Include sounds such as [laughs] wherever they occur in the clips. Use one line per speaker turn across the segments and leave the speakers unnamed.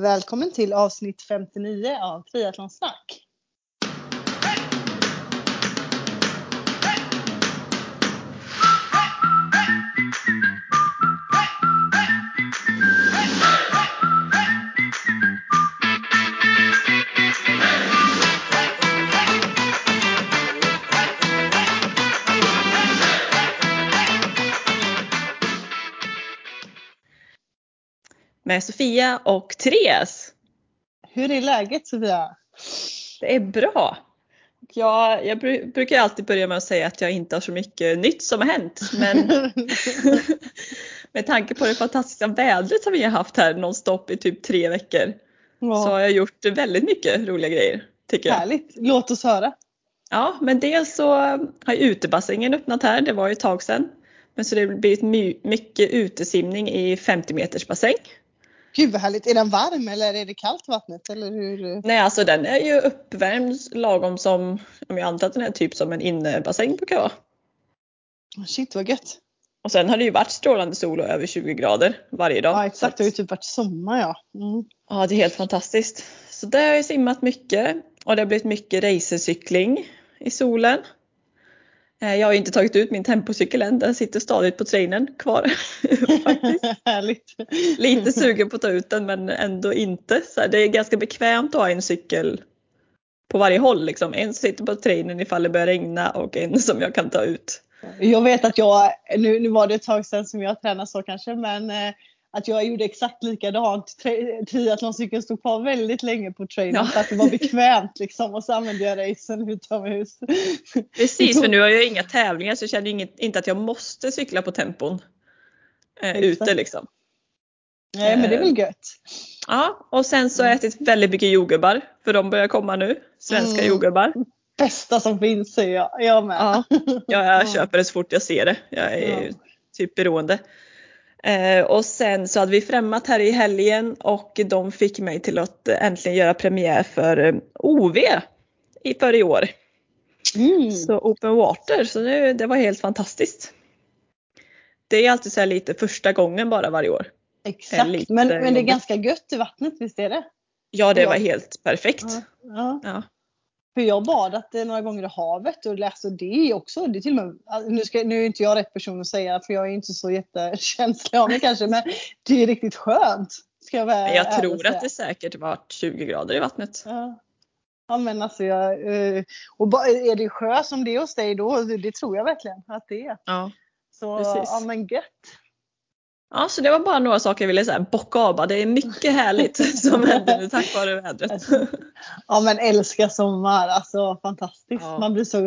Välkommen till avsnitt 59 av Triathlonsnack.
Med Sofia och Therese.
Hur är läget Sofia?
Det är bra. Jag, jag brukar alltid börja med att säga att jag inte har så mycket nytt som har hänt. Men [laughs] med tanke på det fantastiska vädret som vi har haft här nonstop i typ tre veckor. Ja. Så har jag gjort väldigt mycket roliga grejer. Tycker jag.
Härligt, låt oss höra.
Ja, men dels så har utebassängen öppnat här, det var ju ett tag sedan. Men så det har blivit mycket utesimning i 50 meters bassäng.
Gud vad härligt. Är den varm eller är det kallt vattnet? Eller hur?
Nej alltså den är ju uppvärmd lagom som, om jag antar att den är typ som en innebassäng brukar vara.
Shit vad gött.
Och sen har det ju varit strålande sol och över 20 grader varje dag.
Ja exakt, det har ju typ varit sommar ja.
Mm. Ja det är helt fantastiskt. Så där har jag simmat mycket och det har blivit mycket racercykling i solen. Eh, jag har inte tagit ut min tempocykel än, den sitter stadigt på trainern kvar. [laughs] [laughs] Lite sugen på att ta ut den men ändå inte. Så det är ganska bekvämt att ha en cykel på varje håll. Liksom. En som sitter på trainern ifall det börjar regna och en som jag kan ta ut.
Jag vet att jag, nu, nu var det ett tag sedan som jag tränade så kanske men eh, att jag gjorde exakt likadant. Triathloncykeln stod kvar väldigt länge på trainern ja. för att det var bekvämt liksom och så använde jag racen utomhus.
Precis för [laughs] nu har jag inga tävlingar så jag känner inget, inte att jag måste cykla på tempon eh, ute liksom.
Nej men det är väl gött.
Ja och sen så har jag ätit väldigt mycket jordgubbar för de börjar komma nu. Svenska mm. jordgubbar.
Bästa som finns säger jag. Jag med.
Ja, jag, [laughs] jag köper det så fort jag ser det. Jag är ja. typ beroende. Eh, och sen så hade vi främmat här i helgen och de fick mig till att äntligen göra premiär för eh, OV i, för i år. Mm. Så Open Water, så det, det var helt fantastiskt. Det är alltid så lite första gången bara varje år.
Exakt, men, men det är ganska gött i vattnet, visst är det?
Ja, det var helt perfekt. Ja,
ja. ja. För jag badat några gånger i havet och läst och det också, det är till med, alltså, nu, ska, nu är inte jag rätt person att säga för jag är inte så jättekänslig av mig kanske men det är riktigt skönt. Ska jag
vara jag tror att det säkert varit 20 grader i vattnet.
Ja. Ja men alltså jag, eh, och är det sjö som det är hos dig då, det tror jag verkligen att det är.
Ja,
så precis. ja men gött.
Ja, så det var bara några saker jag ville säga, bocka av. Det är mycket härligt [laughs] som händer nu tack vare vädret.
Ja men älskar sommar, alltså fantastiskt. Ja. Man blir så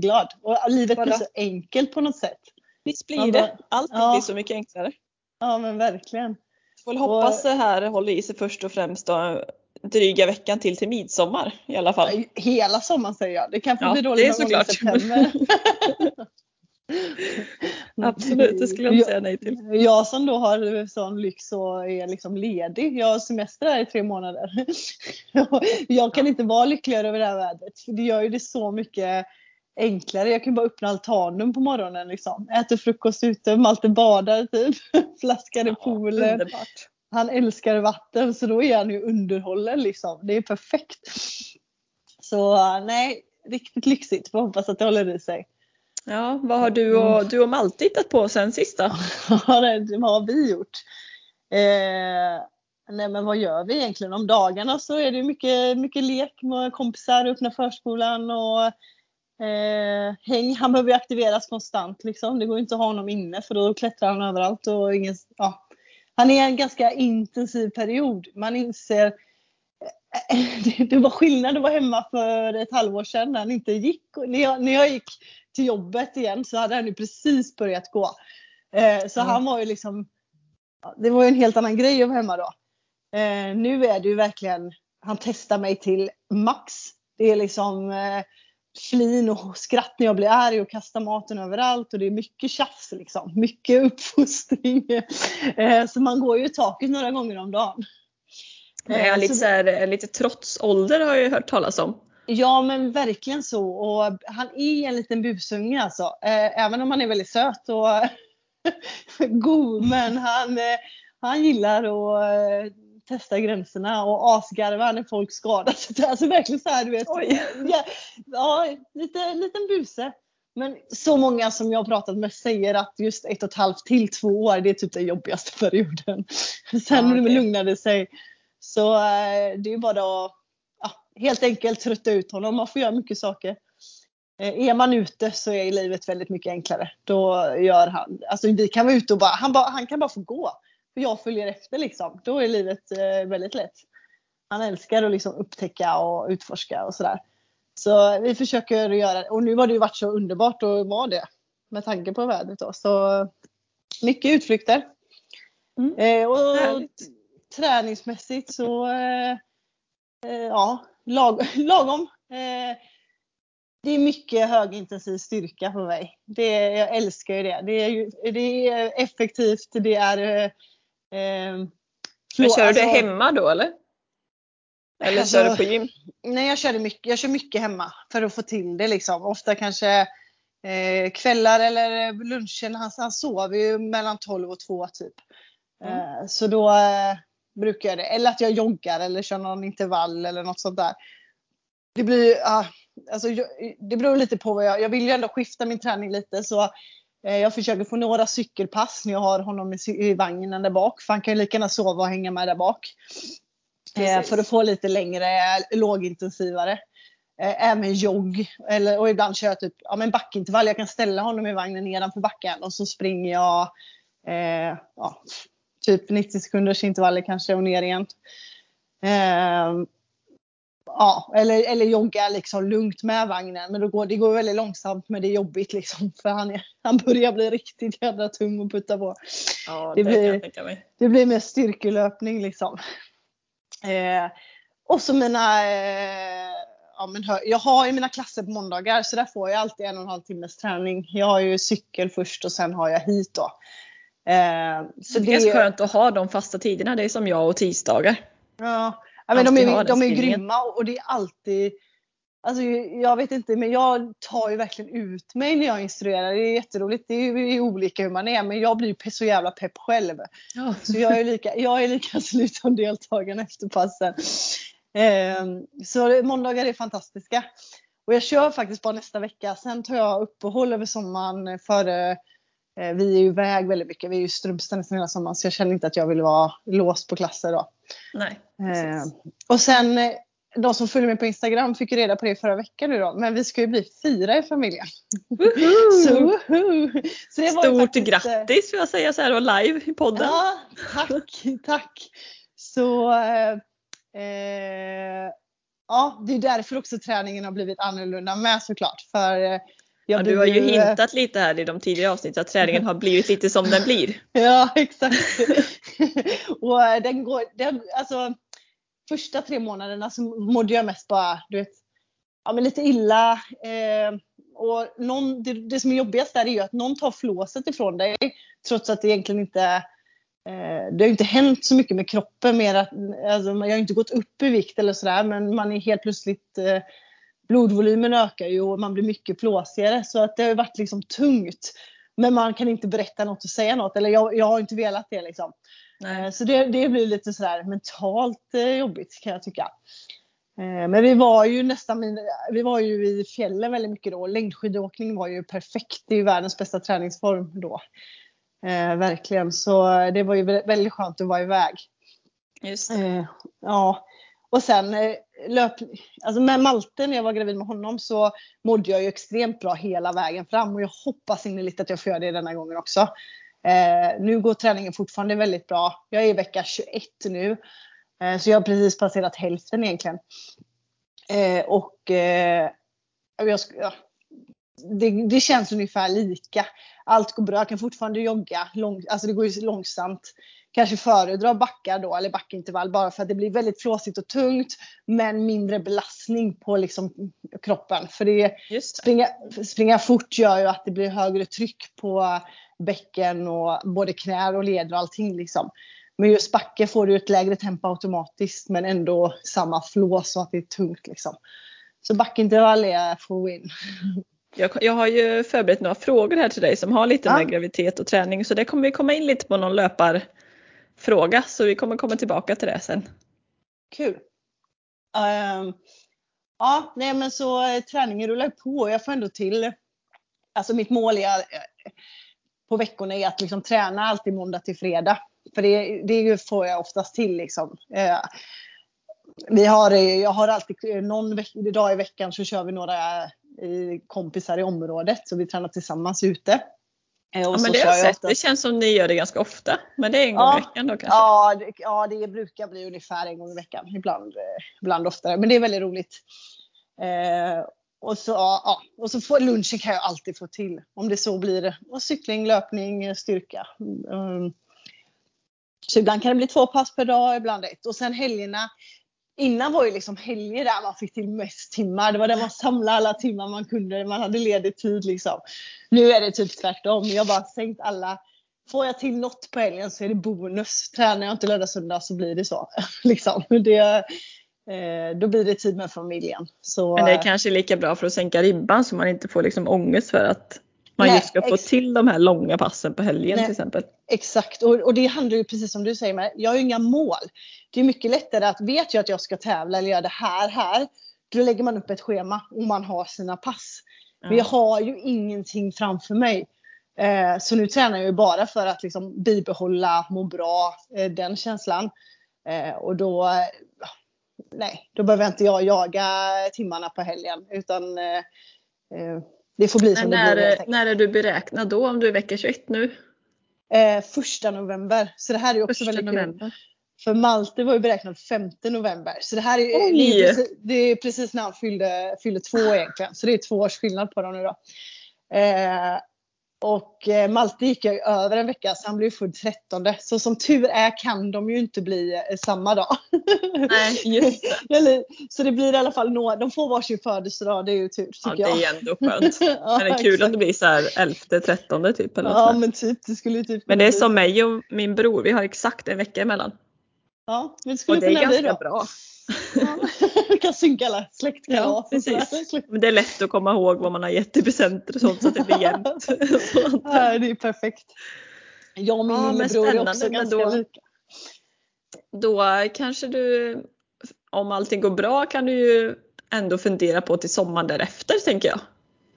glad. Och livet Bara. blir så enkelt på något sätt.
Visst blir det. Allt ja. blir så mycket enklare.
Ja men verkligen.
Får hoppas det här håller i sig först och främst då, dryga veckan till till midsommar i alla fall.
Hela sommaren säger jag. Det kan få ja, bli dåligt någon gång i september. [laughs] [laughs]
Absolut, det skulle jag inte säga nej till.
Jag som då har sån lyx och är liksom ledig. Jag har semester här i tre månader. [laughs] Jag kan inte vara lyckligare över det här vädret. För det gör ju det så mycket enklare. Jag kan bara öppna altanen på morgonen liksom. Äter frukost ute, Malte badar typ. [laughs] Flaskar i poolen. Ja, han älskar vatten så då är han ju underhållen liksom. Det är perfekt. Så nej, riktigt lyxigt. Får hoppas att det håller i sig.
Ja, vad har du och, mm. du och Malte hittat på sen sist då? [laughs]
vad har vi gjort? Eh, nej men vad gör vi egentligen? Om dagarna så är det mycket, mycket lek med kompisar, öppna förskolan och eh, häng. Han behöver aktiveras konstant liksom. Det går inte att ha honom inne för då klättrar han överallt och ingen, ja. Han är en ganska intensiv period. Man inser [laughs] det var skillnad att vara hemma för ett halvår sedan när han inte gick. När jag, när jag gick till jobbet igen så hade han ju precis börjat gå. Eh, så mm. han var ju liksom, det var ju en helt annan grej att vara hemma då. Eh, nu är det ju verkligen, han testar mig till max. Det är liksom eh, flin och skratt när jag blir arg och kastar maten överallt och det är mycket tjafs liksom. Mycket uppfostring. [laughs] Så man går ju i taket några gånger om dagen.
Eh, ja, lite, så här, lite trots ålder har jag hört talas om.
Ja men verkligen så och han är en liten busunge alltså. Eh, även om han är väldigt söt och [laughs] god men han, eh, han gillar att testa gränserna och asgarva när folk skadar sig. [laughs] Alltså verkligen så här, du vet.
Oj.
Ja, ja, lite, liten buse. Men så många som jag har pratat med säger att just ett och ett halvt till två år, det är typ den jobbigaste perioden. [laughs] Sen
Ja, okej.
lugnar det sig. Så eh, det är bara att ja, helt enkelt trötta ut honom. Man får göra mycket saker. Eh, Är man ute så är livet väldigt mycket enklare. Då gör han, alltså vi kan vara ute och bara, han, bara, han kan bara få gå. För jag följer efter liksom. Då är livet eh, väldigt lätt. Han älskar att liksom upptäcka och utforska och sådär. Så vi försöker göra och nu har det ju varit så underbart att vara det. Med tanke på vädret då. Så mycket utflykter.
Mm.
Eh, och
Härligt.
Träningsmässigt så eh, eh, ja, lag, [laughs] lagom. Eh, det är mycket högintensiv styrka på mig. Det, jag älskar ju det. Det är, det är effektivt, det är... Eh, eh,
Men kör du
alltså-
hemma då eller? Eller
Alltså-
kör du på gym?
Nej, jag, körde mycket, jag kör mycket hemma för att få till det. Liksom. Ofta kanske eh, kvällar eller lunchen. Han, han sover ju mellan 12 och 2 typ.
Mm.
Eh, så då eh, brukar jag det. Eller att jag joggar eller kör någon intervall eller något sånt där. Det blir ah, alltså, det beror lite på vad jag... Jag vill ju ändå skifta min träning lite så eh, jag försöker få några cykelpass när jag har honom i, vagnen där bak. För han kan ju lika gärna sova och hänga med där bak. Eh,
Precis.
för att få lite längre, lågintensivare. Eh, även jogg. Eller, och ibland kör jag typ ja, men backintervall. Jag kan ställa honom i vagnen nedanför backen och så springer jag eh, ja, typ 90 sekunders intervaller kanske och ner igen. Eh, ja, eller, eller jogga liksom lugnt med vagnen. Men då går, det går väldigt långsamt men det är jobbigt liksom. För han, är, han börjar bli riktigt jävla tung att putta på.
Ja,
det
det,
blir-. Det blir mer styrkelöpning liksom. Eh, och så mina, eh, ja, men hör, jag har ju mina klasser på måndagar så där får jag alltid en och en halv timmes träning. Jag har ju cykel först och sen har jag hit då. Eh, så
Det är ganska skönt att ha de fasta tiderna. Det är som jag och tisdagar.
Ja, men de är, de är grymma och det är alltid Alltså jag vet inte men jag tar ju verkligen ut mig när jag instruerar. Det är jätteroligt. Det är ju olika hur man är men jag blir ju så jävla pepp själv.
Ja.
Så jag är lika, jag är lika [laughs] slut som deltagarna efter passen. Ehm, så måndagar är fantastiska. Och jag kör faktiskt bara nästa vecka. Sen tar jag uppehåll över sommaren före vi är ju iväg väldigt mycket. Vi är ju i Strömstad nästan hela sommaren så jag känner inte att jag vill vara låst på klasser då.
Nej,
Eh, och sen eh, de som följer mig på Instagram fick ju reda på det förra veckan nu då. Men vi ska ju bli fyra i familjen. [laughs] Så,
Woho!
så det
Stort
faktiskt, eh,
grattis får jag säga så här och live i podden.
Ja, tack, [laughs] tack. Så eh, eh, ja, det är därför också träningen har blivit annorlunda med såklart. För eh,
Ja, du har ju hintat lite här i de tidigare avsnitten att träningen har blivit lite som den blir. [laughs]
Ja, exakt. [laughs] och eh, den går, den, alltså första tre månaderna så mådde jag mest bara, du vet, ja men lite illa. Eh, och någon, det, det som är jobbigast där är ju att någon tar flåset ifrån dig. Trots att det egentligen inte, eh, det har inte hänt så mycket med kroppen mer att, alltså jag har inte gått upp i vikt eller sådär men man är helt plötsligt eh, blodvolymen ökar ju och man blir mycket flåsigare så att det har varit liksom tungt. Men man kan inte berätta något och säga något eller jag, jag har inte velat det liksom.
Nej.
Eh, Så det, det blir lite sådär mentalt eh, jobbigt kan jag tycka. Eh, Men vi var ju nästan, min- vi var ju i fjällen väldigt mycket då. Längdskidåkning var ju perfekt. Det är ju världens bästa träningsform då. Eh, verkligen, så det var ju vä- väldigt skönt att vara iväg.
Just.
Eh, ja. Och sen eh, löp, alltså med Malte när jag var gravid med honom så mådde jag ju extremt bra hela vägen fram och jag hoppas innerligt att jag får göra det denna gången också. Eh, nu går träningen fortfarande väldigt bra. Jag är i vecka 21 nu. Eh, så jag har precis passerat hälften egentligen. Eh, och eh, jag, ja, det, det känns ungefär lika. Allt går bra. Jag kan fortfarande jogga. Lång, alltså det går ju långsamt. Kanske föredra backar då, eller backintervall, bara för att det blir väldigt flåsigt och tungt. Men mindre belastning på liksom kroppen. För det,
det.
springa, springa fort gör ju att det blir högre tryck på bäcken och både knä och leder och allting. Liksom. Men just backe får du ett lägre tempo automatiskt men ändå samma flås så att det är tungt. Liksom. Så backintervall är for win. [laughs]
Jag, jag har ju förberett några frågor här till dig som har lite
Ja.
med graviditet och träning så det kommer vi komma in lite på någon löpar, fråga så vi kommer komma tillbaka till det sen.
Kul. Um, ja, nej men så eh, träningen rullar på. Jag får ändå till, alltså mitt mål är, eh, på veckorna är att liksom träna alltid måndag till fredag. För det, det får jag oftast till liksom. Uh, vi har, jag har alltid någon dag i veckan så kör vi några kompisar i området så vi tränar tillsammans ute.
Eh, ja, men det har jag sett. Det känns som ni gör det ganska ofta. Men det är en gång ja, i veckan då kanske?
Ja det, ja, det brukar bli ungefär en gång i veckan. Ibland, eh, ibland oftare. Men det är väldigt roligt. Eh, och så, ja, och så får, lunchen kan jag alltid få till. Om det så blir. Och cykling, löpning, styrka. Mm. Så ibland kan det bli två pass per dag, ibland ett. Och sen helgerna Innan var ju liksom helger där man fick till mest timmar. Det var där man samlade alla timmar man kunde. Man hade ledig tid liksom. Nu är det typ tvärtom. Jag har bara sänkt alla. Får jag till något på helgen så är det bonus. Tränar jag inte lördag söndag så blir det så. [laughs] liksom. det, eh, då blir det tid med familjen. Så,
Men det är kanske lika bra för att sänka ribban så man inte får liksom ångest för att man Nej, just ska få till de här långa passen på helgen Nej, till exempel.
Exakt och, och, det handlar ju precis som du säger med, jag har ju inga mål. Det är mycket lättare att vet jag att jag ska tävla eller göra det här här. Då lägger man upp ett schema och man har sina pass. Ja. Men jag har ju ingenting framför mig. Eh, så nu tränar jag ju bara för att liksom bibehålla, må bra, eh, den känslan. Eh, och då, nej, då behöver inte jag jaga timmarna på helgen utan eh, eh, det får bli som
när,
det
blir. När är du beräknad då om du är vecka 21 nu?
Eh, första november. Så det här är också väldigt november. kul. För Malte var ju beräknad 5 november. Så det här är, det är, precis, det är precis när han fyllde, fyllde två egentligen. Så det är två års skillnad på dem nu då. Eh, och eh, Malte gick jag över en vecka så han blev född 13. Så som tur är kan de ju inte bli eh, samma dag. [laughs]
Nej, just det. [laughs]
så det blir i alla fall några, de får varsin födelsedag, det är ju tur tycker
ja,
jag.
det är ändå skönt. ja, [laughs] men det är kul exakt. om det blir så här 11, 13 typ. Eller
ja men typ, det skulle typ
Men det är som mig och min bror, vi har exakt en vecka emellan.
Ja, men det
skulle och det är ganska då. bra.
Ja, [laughs] kan synka alla släktkalas.
Ja, [laughs] Men det är lätt att komma ihåg vad man har gett i presenter och sånt så att det blir jämnt. [laughs]
ja, det är perfekt. Jag och min ja, lillebror är också ganska då, lika.
Då kanske du, om allting går bra kan du ju ändå fundera på till sommaren därefter tänker jag.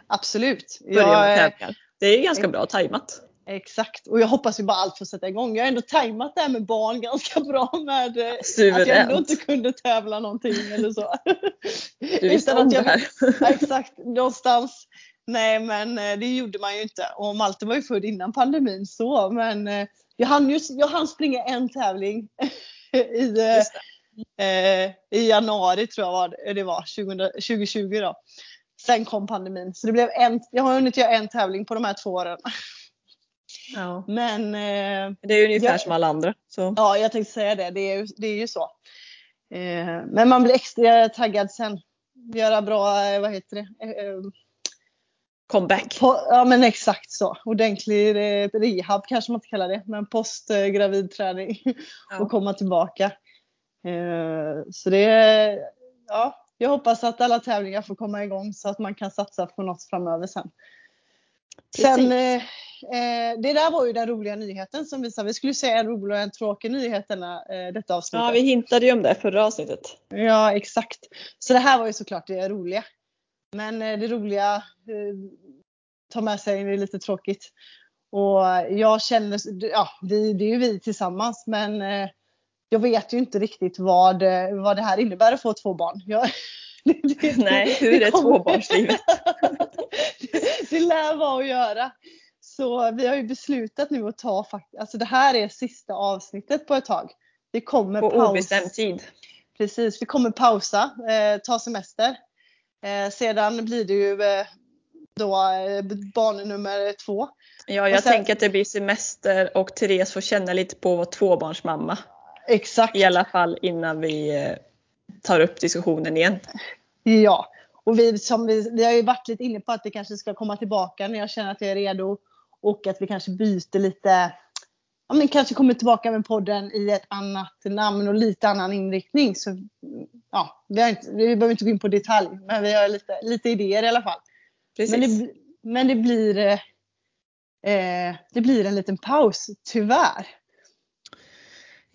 Absolut.
Jag, det är ganska bra tajmat.
Exakt och jag hoppas ju bara allt får sätta igång. Jag har ändå tajmat det här med barn ganska bra med
Suveränt.
att jag ändå inte kunde tävla någonting eller så.
Du visste om det här.
Ja, exakt, någonstans. Nej men eh, det gjorde man ju inte och Malte var ju född innan pandemin så men eh, jag hann, ju, jag hann springa en tävling [laughs] i, eh, i januari tror jag var, det var 20, 2020 då. Sen kom pandemin så det blev en, jag har hunnit göra en tävling på de här två åren.
Ja.
Men eh,
det är ungefär jag, som alla andra. Så.
Ja, jag tänkte säga det. Det är, det är ju så. Eh, men man blir extra taggad sen. Göra bra, eh, vad heter det? Eh, eh,
Comeback.
På, ja men exakt så. Ordentlig eh, rehab kanske man inte kallar det. Men postgravidträning. [laughs] Ja. och komma tillbaka. så det är, ja, jag hoppas att alla tävlingar får komma igång så att man kan satsa på något framöver sen. Sen, eh, Eh, det där var ju den roliga nyheten som vi sa. Vi skulle säga en rolig och en tråkig nyhet denna, eh, detta avsnittet.
Ja, vi hintade ju om det förra avsnittet.
Ja, exakt. Så det här var ju såklart det roliga. Men eh, det roliga eh, tar med sig det lite tråkigt. Och jag känner, ja, det, det är ju vi tillsammans, men eh, jag vet ju inte riktigt vad, eh, vad det här innebär att få två barn. Jag, [laughs]
det, Nej, hur är tvåbarnslivet? [laughs]
det, det lär vara att göra. Så vi har ju beslutat nu att ta faktiskt, alltså det här är sista avsnittet på ett tag. Vi kommer
på pausa. obestämd tid.
Precis, vi kommer pausa, eh, ta semester. Eh, sedan blir det ju eh, då eh, barn nummer två.
Ja, jag sen, tänker att det blir semester och Therese får känna lite på att vara tvåbarnsmamma.
Exakt.
I alla fall innan vi eh, tar upp diskussionen igen.
Ja, och vi, som vi, vi har ju varit lite inne på att det kanske ska komma tillbaka när jag känner att jag är redo. Och att vi kanske byter lite, ja men kanske kommer tillbaka med podden i ett annat namn och lite annan inriktning. Så ja, vi, har inte, vi behöver inte gå in på detalj, men vi har lite, lite idéer i alla fall.
Precis.
Men det, men det blir eh, det blir en liten paus, tyvärr.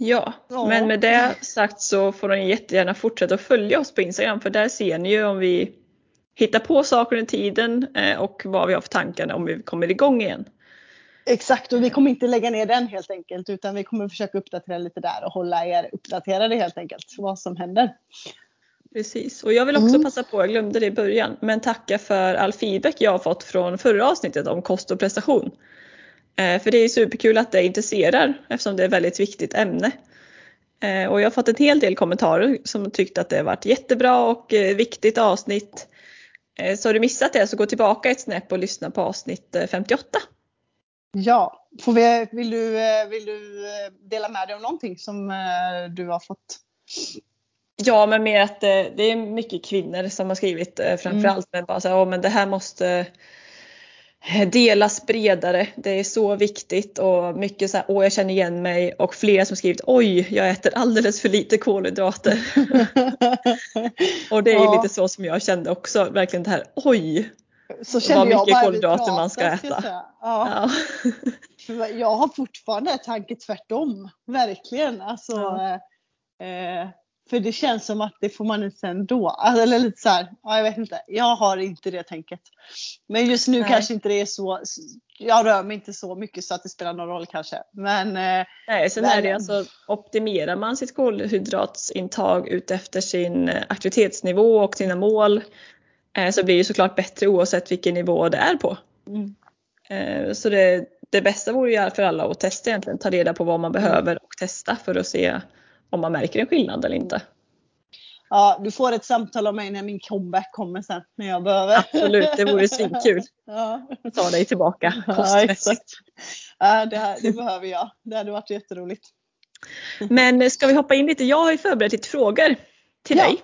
Ja,
Ja.
men med det sagt så får ni jättegärna fortsätta att följa oss på Instagram för där ser ni ju om vi hittar på saker under tiden eh, och vad vi har för tankar om vi kommer igång igen.
Exakt och vi kommer inte lägga ner den helt enkelt utan vi kommer försöka uppdatera lite där och hålla er uppdaterade helt enkelt vad som händer.
Precis, och jag vill också
Mm.
passa på, jag glömde det i början, men tacka för all feedback jag har fått från förra avsnittet om kost och prestation. Eh, för det är superkul att det intresserar eftersom det är ett väldigt viktigt ämne. Eh, och jag har fått en hel del kommentarer som tyckte att det har varit jättebra och eh, viktigt avsnitt. Så har du missat det så gå tillbaka ett snäpp och lyssna på avsnitt eh, 58.
Ja, får vi, vill, du, vill du dela med dig om någonting som du har fått?
Ja men mer att eh, det är mycket kvinnor som har skrivit framförallt men bara så här, "Åh, men det här måste delas bredare. Det är så viktigt och mycket så här, åh jag känner igen mig och flera som skrivit oj jag äter alldeles för lite kolhydrater. [laughs] och det är
Ja.
lite så som jag kände också, verkligen det här oj.
Så känner jag
mycket kolhydrater man ska äta.
jag. Ja.
Ja. [laughs]
Jag har fortfarande tanke tvärtom. Verkligen. Alltså,
Ja.
eh, för det känns som att det får man inte ändå. Alltså, eller lite så här, ja, jag vet inte. Jag har inte det tänket. Men just nu
Nej.
kanske inte det är så. Jag rör mig inte så mycket så att det spelar någon roll kanske. Men eh,
Nej, sen
Men-
är det alltså optimerar man sitt kolhydratsintag utefter sin eh, aktivitetsnivå och sina mål eh, så blir det såklart bättre oavsett vilken nivå det är på.
mm,
Så det, det bästa vore ju för alla att testa egentligen, ta reda på vad man behöver och testa för att se om man märker en skillnad eller inte.
ja, du får ett samtal av mig när min comeback kommer sen. När jag behöver.
Absolut, det vore svinkul. [laughs]
Ja.
Ta dig tillbaka
Ja,
kostmässigt.
exakt. Ja, det, här, det behöver jag. Det hade varit jätteroligt.
Men ska vi hoppa in lite? Jag har ju förberett lite frågor till
Ja.
dig.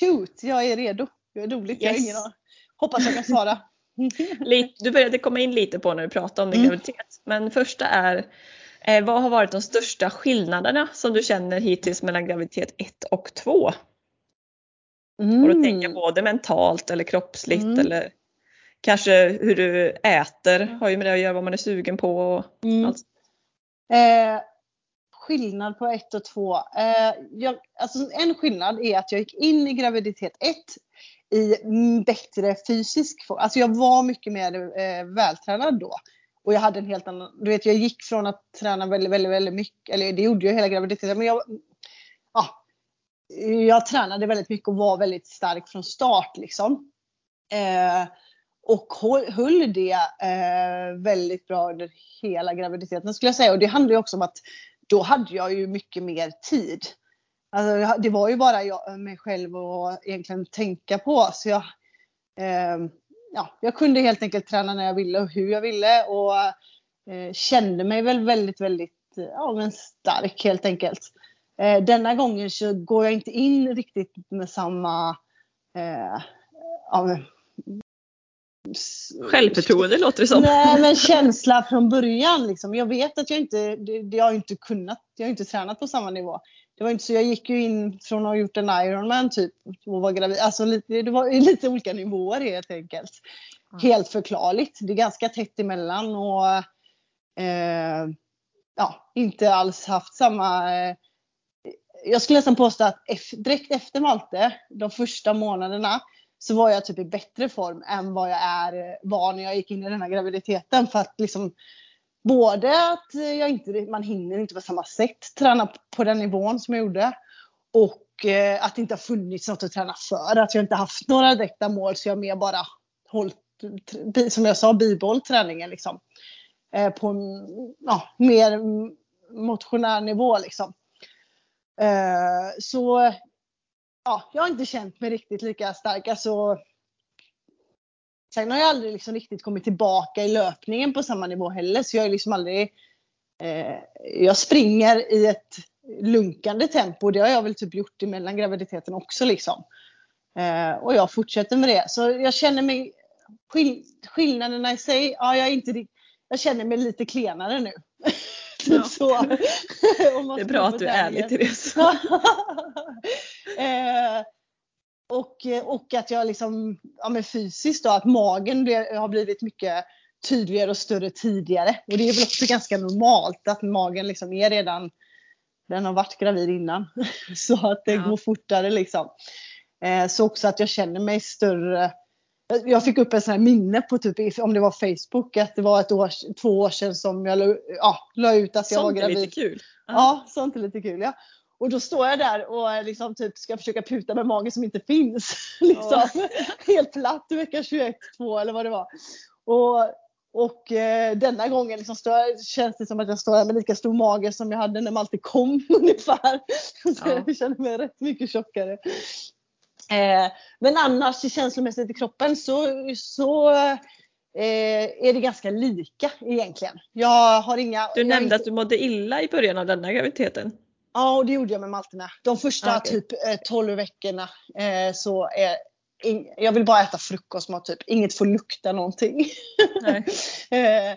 Shoot, jag är redo. Det är roligt. Jag
Yes.
ingen aning. Hoppas jag kan svara. [laughs]
Du började komma in lite på när du pratade om din
Mm.
graviditet. Men första är, eh, vad har varit de största skillnaderna som du känner hittills mellan graviditet 1 och 2? Och då tänker jag både mentalt eller kroppsligt
Mm.
eller kanske hur du äter har ju med det att göra vad man är sugen på. Och
Mm.
allt.
Eh, skillnad på ett och två. Eh, jag, alltså en skillnad är att jag gick in i graviditet ett i mm, bättre fysisk form. Alltså jag var mycket mer eh, vältränad då. Och jag hade en helt annan, du vet jag gick från att träna väldigt, väldigt, väldigt mycket, eller det gjorde jag hela graviditeten, men jag, ja, jag tränade väldigt mycket och var väldigt stark från start liksom. Eh, och höll, det eh, väldigt bra under hela graviditeten skulle jag säga. Och det handlar ju också om att då hade jag ju mycket mer tid. Alltså, det var ju bara jag, mig själv att egentligen tänka på. Så jag, eh, ja, jag kunde helt enkelt träna när jag ville och hur jag ville. Och eh, kände mig väl väldigt, väldigt eh, ja, men stark helt enkelt. Eh, denna gången så går jag inte in riktigt med samma eh, ja,
Självförtroende låter det som.
Nej men känsla från början liksom. Jag vet att jag inte, det, det har jag inte kunnat, jag har inte tränat på samma nivå. Det var inte så, jag gick ju in från att ha gjort en Ironman typ och var gravid. Alltså lite, det var [laughs] lite olika nivåer helt enkelt. Helt förklarligt. Det är ganska tätt emellan och eh, ja, inte alls haft samma eh, jag skulle nästan påstå att direkt efter Malte, de första månaderna, så var jag typ i bättre form än vad jag är, var när jag gick in i den här graviditeten. För att liksom, både att jag inte, man hinner inte på samma sätt träna på den nivån som jag gjorde. Och eh, att det inte har funnits något att träna för. Att jag inte haft några direkta mål så jag mer bara hållit, som jag sa, bibehållit träningen liksom. Eh, på en ja, mer motionär nivå liksom. Eh, så ja, jag har inte känt mig riktigt lika stark. Alltså, sen har jag aldrig liksom riktigt kommit tillbaka i löpningen på samma nivå heller. Så jag är liksom aldrig... Eh, jag springer i ett lunkande tempo. Det har jag väl typ gjort emellan graviditeten också liksom. Eh, och jag fortsätter med det. Så jag känner mig... Skill skillnaderna i sig, ja jag är inte Jag känner mig lite klenare nu. Typ [laughs]
Ja.
så. [laughs]
Det är bra att du är ärlig Therese. [laughs]
eh, och, och att jag liksom, ja men fysiskt då, att magen har blivit mycket tydligare och större tidigare. Och det är väl också ganska normalt att magen liksom är redan den har varit gravid innan. [laughs] Så att det
Ja.
går fortare liksom. Eh, så också att jag känner mig större. Jag fick upp en sån här minne på typ, om det var Facebook, att det var ett år, två år sedan som jag la, ja, la ut att jag var
Sånt är
gravid.
lite kul.
Ja, sånt är lite kul ja. Och då står jag där och liksom typ ska försöka puta med magen som inte finns. [laughs] liksom. [laughs] Helt platt i vecka 21, 2 eller vad det var. Och, och eh, denna gången liksom jag- känns det som att jag står med lika stor mage som jag hade när Malte kom [laughs] ungefär. Så
Ja.
jag känner mig rätt mycket tjockare. Eh, men annars känslomässigt i kroppen så, så eh, är det ganska lika egentligen. Jag har inga...
Du nämnde
inte-
att du mådde illa i början av denna graviditeten.
Ja, och det gjorde jag med Malte med. De första
Ah, okej.
typ eh, 12 veckorna eh, så är jag vill bara äta frukost med typ inget får lukta någonting.
Nej. [laughs]
eh,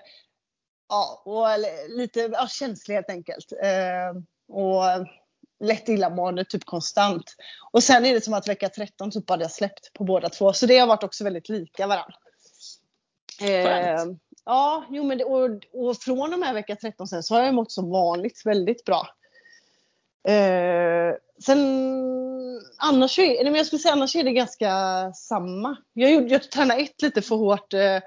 ja, och lite ja, känslig helt enkelt. Eh, och lätt illamående typ konstant. Och sen är det som att vecka 13 typ hade jag släppt på båda två. Så det har varit också väldigt lika varandra. Eh, ja, jo men det, och, och från och med vecka 13 sen så har jag mått som vanligt väldigt bra. Eh, sen annars är, nej, men jag skulle säga annars är det ganska samma. Jag, gjorde, jag tränade ett lite för hårt eh,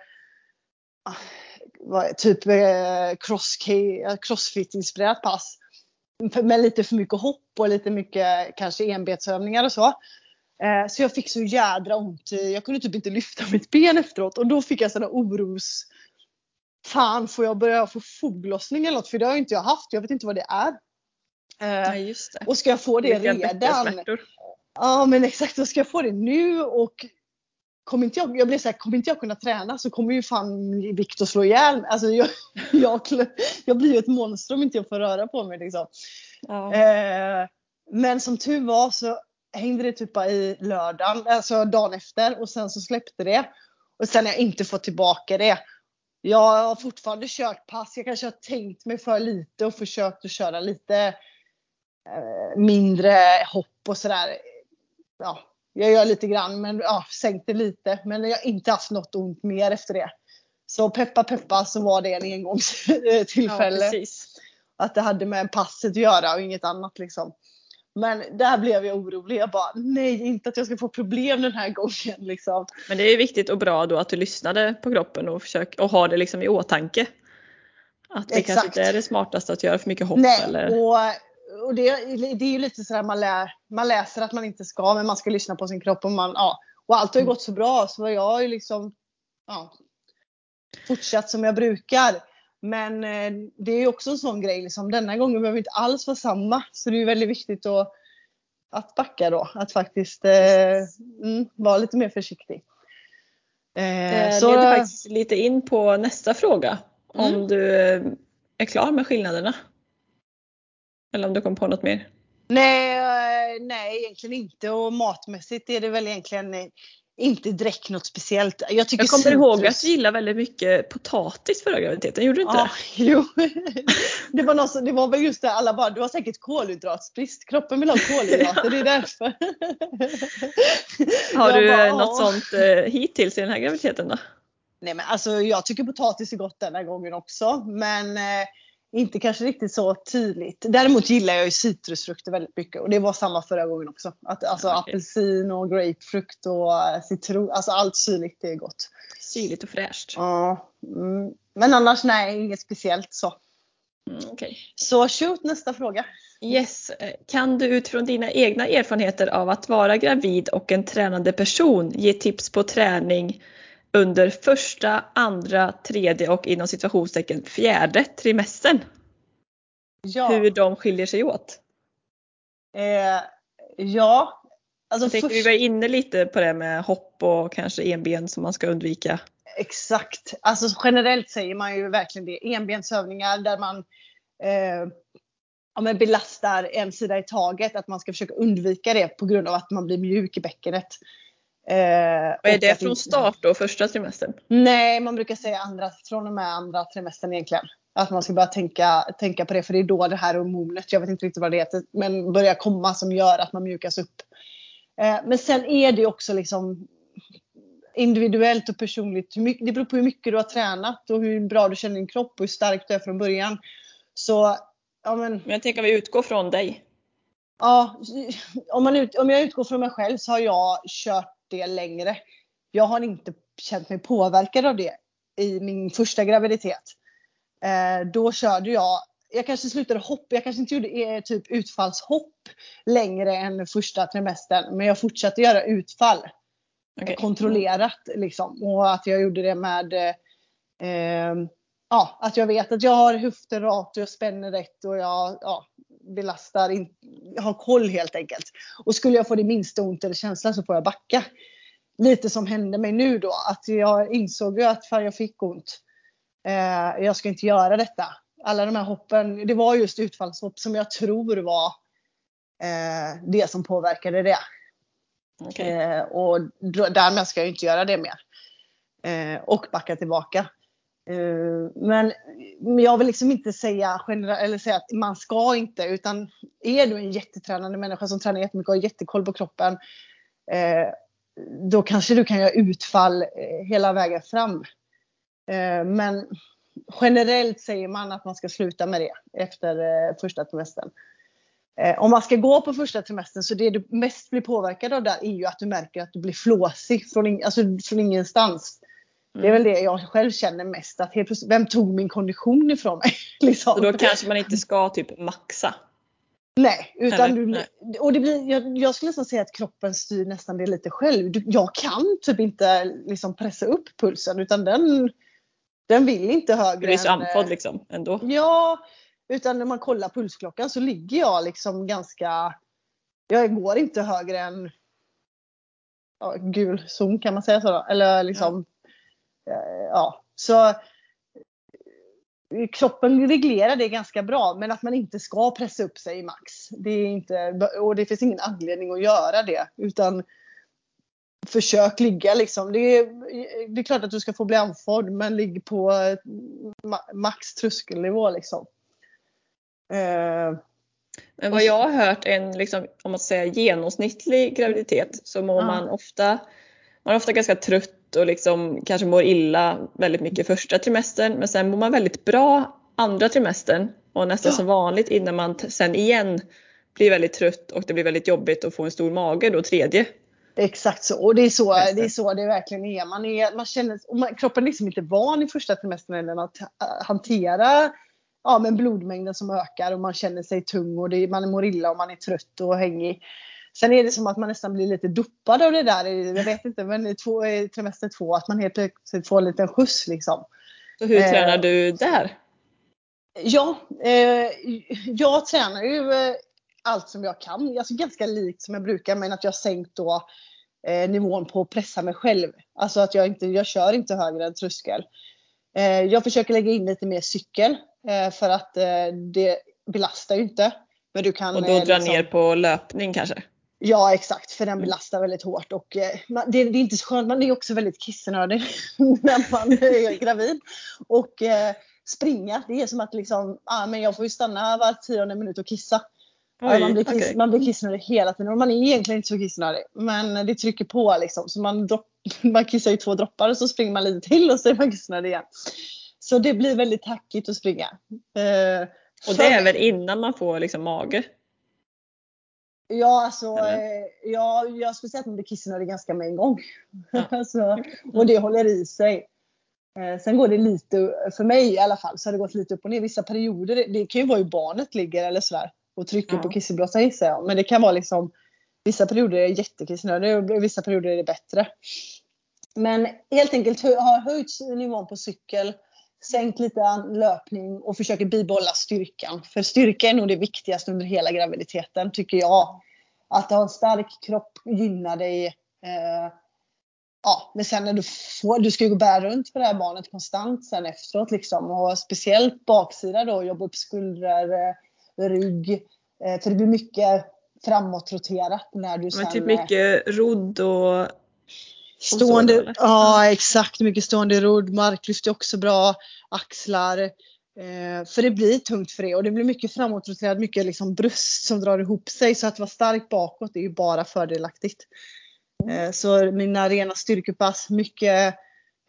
typ eh, cross, eh, crossfit-inspirerat pass. Med lite för mycket hopp och lite mycket kanske enbetsövningar och så. Eh, så jag fick så jädra ont. Jag kunde typ inte lyfta mitt ben efteråt och då fick jag sådana oros... Fan, får jag börja få foglossning eller något? För det har ju inte jag haft. Jag vet inte vad det är. Eh,
Nej just det.
och ska jag få det
Vilka
redan? Ja men exakt, då ska jag få det nu och kommer inte jag, jag blir så här, kommer inte jag kunna träna så kommer ju fan Viktor slå ihjäl. Alltså jag, [laughs] jag, jag blir ju ett monster om inte jag får röra på mig liksom.
Ja.
Eh, men som tur var så hängde det typ bara i lördagen, alltså dagen efter och sen så släppte det. Och sen har jag inte fått tillbaka det. Jag har fortfarande kört pass, jag kanske har tänkt mig för lite och försökt att köra lite mindre hopp och sådär. Ja, jag gör lite grann men ja, sänkt det lite. Men jag har inte haft något ont mer efter det. Så peppa peppa så var det en
ja
engångstillfälle
precis.
att det hade med passet att göra och inget annat liksom. Men där blev jag orolig. Jag bara nej, inte att jag ska få problem den här gången liksom.
Men det är viktigt och bra då att du lyssnade på kroppen och, försök, och har det liksom i åtanke. Att det kanske
Exakt.
inte är det smartaste att göra för mycket hopp
Nej,
eller
och, och det, det är ju lite sådär man, lär, man läser att man inte ska, men man ska lyssna på sin kropp. Och, man, ja. och allt har ju
Mm.
gått så bra så jag har ju liksom ja, fortsatt som jag brukar. Men eh, det är ju också en sån grej, liksom, denna gången behöver inte alls vara samma. Så det är ju väldigt viktigt att, att backa då. Att faktiskt eh, mm, vara lite mer försiktig. Eh,
Det
så,
leder faktiskt lite in på nästa fråga. Om
Mm.
du eh, är klar med skillnaderna. Eller om du kom på något mer.
nej, eh, nej, egentligen inte. Och matmässigt är det väl egentligen eh, inte direkt något speciellt. Jag, tycker
Jag kommer ihåg
citrus-
att du gillade väldigt mycket potatis förra graviditeten, gjorde du inte
Ja,
det? [laughs]
jo. [laughs] Det var, något, det var väl just det alla bara, du har säkert kolhydratsbrist. Kroppen vill ha kolhydrater, det är [laughs] därför.
Har du
bara,
något sånt eh, hittills i den här graviditeten då?
Nej men alltså jag tycker potatis är gott den här gången också. Men eh, inte kanske riktigt så tydligt. Däremot gillar jag ju citrusfrukter väldigt mycket. Och det var samma förra gången också. Att, alltså
okej.
apelsin och grapefrukt och eh, citron. Alltså allt syrligt det är gott.
Syrligt och fräscht.
Ja. Mm. Men annars nej, inget speciellt så.
Mm, okej.
Så shoot nästa fråga.
Yes, kan du utifrån dina egna erfarenheter av att vara gravid och en tränande person ge tips på träning under första, andra, tredje och inom situationstecken fjärde trimestern?
Ja.
Hur de skiljer sig åt?
Eh, ja. Alltså
Jag tänkte vi
först,
var inne lite på det med hopp och kanske enben som man ska undvika.
exakt. Alltså generellt säger man ju verkligen det. Enbensövningar där man eh, ja, men belastar en sida i taget. Att man ska försöka undvika det på grund av att man blir mjuk i bäckenet. Eh,
Och är det från start då, första trimestern?
Nej, man brukar säga andra, från och med andra trimestern egentligen. Att man ska börja tänka, tänka på det för det är då det här hormonet, jag vet inte riktigt vad det heter, men börjar komma som gör att man mjukas upp. Eh, men sen är det också liksom individuellt och personligt. Mycket, det beror på hur mycket du har tränat och hur bra du känner din kropp och hur stark du är från början. Så ja men,
Men jag tänker att vi utgår från dig.
ja, om, man ut, om jag utgår från mig själv så har jag kört det längre. Jag har inte känt mig påverkad av det i min första graviditet. Eh, då körde jag, jag kanske slutade hoppa, jag kanske inte gjorde eh, typ utfallshopp längre än första trimestern. Men jag fortsatte göra utfall.
Okej.
kontrollerat liksom. Och att jag gjorde det med eh, eh, Ja, att jag vet att jag har höften rakt och jag spänner rätt och jag ja, belastar, in, har koll helt enkelt. Och skulle jag få det minsta ont eller känsla så får jag backa. Lite som hände mig nu då, att jag insåg ju att fan jag fick ont. Eh, jag ska inte göra detta. Alla de här hoppen, det var just utfallshopp som jag tror var eh, det som påverkade det.
Okej.
Eh, och därmed ska jag inte göra det mer. Eh, och backa tillbaka. Eh, men jag vill liksom inte säga, genera- eller säga att man ska inte. Utan är du en jättetränande människa som tränar jättemycket och har jättekoll på kroppen. Eh, då kanske du kan göra utfall eh, hela vägen fram. Eh, men generellt säger man att man ska sluta med det efter eh, första trimestern. Eh, om man ska gå på första trimestern så det du mest blir påverkad av där är ju att du märker att du blir flåsig från, in, alltså från ingenstans. Det är väl det jag själv känner mest. Att helt plötsligt, vem tog min kondition ifrån mig? [laughs] liksom.
Så då kanske man inte ska typ maxa.
Nej, utan du, och det blir, jag, jag skulle nästan säga att kroppen styr nästan det lite själv. Du, jag kan typ inte liksom pressa upp pulsen utan den, den vill inte högre
Du blir så andfådd
eh,
liksom ändå.
Ja, utan när man kollar pulsklockan så ligger jag liksom ganska... Jag går inte högre än ja, gul zon kan man säga så då? Eller liksom... eh, Ja, så eh, kroppen reglerar det ganska bra men att man inte ska pressa upp sig i max. Det är inte, och det finns ingen anledning att göra det utan försök ligga liksom. Det är, det är klart att du ska få bli andfådd men ligg på eh, ma- max tröskelnivå liksom. Eh,
Men vad jag har hört en, liksom, om man säger genomsnittlig graviditet så mår
Ja.
man ofta, man är ofta ganska trött och liksom kanske mår illa väldigt mycket första trimestern men sen mår man väldigt bra andra trimestern och nästan
Ja.
som vanligt innan man sen igen blir väldigt trött och det blir väldigt jobbigt att få en stor mage då tredje.
Exakt så. Och det är så
det.
det, är så det verkligen är. Man, är, man känner, och man, kroppen är liksom inte van i första trimestern att äh, hantera ja, men blodmängden som ökar och man känner sig tung och det, man mår illa och man är trött och hängig. Sen är det som att man nästan blir lite dopad av det där. Jag vet inte, men i, två, i trimester två att man helt plötsligt får en liten skjuts liksom.
Så hur
Eh.
tränar du där?
Ja, eh, jag tränar ju eh, allt som jag kan. Alltså ganska likt som jag brukar men att jag sänkt då eh, nivån på att pressa mig själv. Alltså att jag inte, jag kör inte högre än tröskel. Jag försöker lägga in lite mer cykel för att det belastar ju inte. Men du kan
Och då dra
liksom-
ner på löpning kanske?
Ja exakt, för den belastar väldigt hårt och eh, man, det, det är inte så skönt, man är också väldigt kissnödig [laughs] när man är gravid. Och eh, springa, det är som att liksom, ah, men jag får ju stanna var tionde minut och kissa. Ja, man, blir kiss,
okej.
man blir kissnödig hela tiden och man är egentligen inte så kissnödig. Men det trycker på liksom. Så man, dropp, [laughs] man kissar ju två droppar och så springer man lite till och så är man kissnödig igen. Så det blir väldigt tackigt att springa. Eh,
Och det är väl innan man får liksom mage?
Ja, alltså,
Eller?
eh, ja, jag skulle säga att man blir kissnödig ganska med en gång.
Ja. [laughs]
alltså, och det håller i sig. Eh, sen går det lite, för mig i alla fall, så har det gått lite upp och ner. Vissa perioder, det, kan ju vara hur barnet ligger eller sådär och trycker
Ja.
på kisseblåsan gissar jag. Men det kan vara liksom, vissa perioder är jag jättekissnödig och vissa perioder är det bättre. Men helt enkelt har höjt nivån på cykel, sänkt lite löpning och försöker bibehålla styrkan. För styrka är nog det viktigaste under hela graviditeten tycker jag. Att ha en stark kropp gynnar dig. Eh, ja, men sen när du får, du ska ju bära runt på det här barnet konstant sen efteråt liksom. Och speciellt baksida då, jobba upp skuldror, eh, rygg. Eh, för det blir mycket framåtroterat när du sen...
Men typ mycket rodd och
Stående, ja exakt, mycket stående rodd, marklyft är också bra, axlar. Eh, för det blir tungt för det och det blir mycket framåtroterat, mycket liksom bröst som drar ihop sig. Så att vara stark bakåt är ju bara fördelaktigt. Eh, så mina rena styrkepass, mycket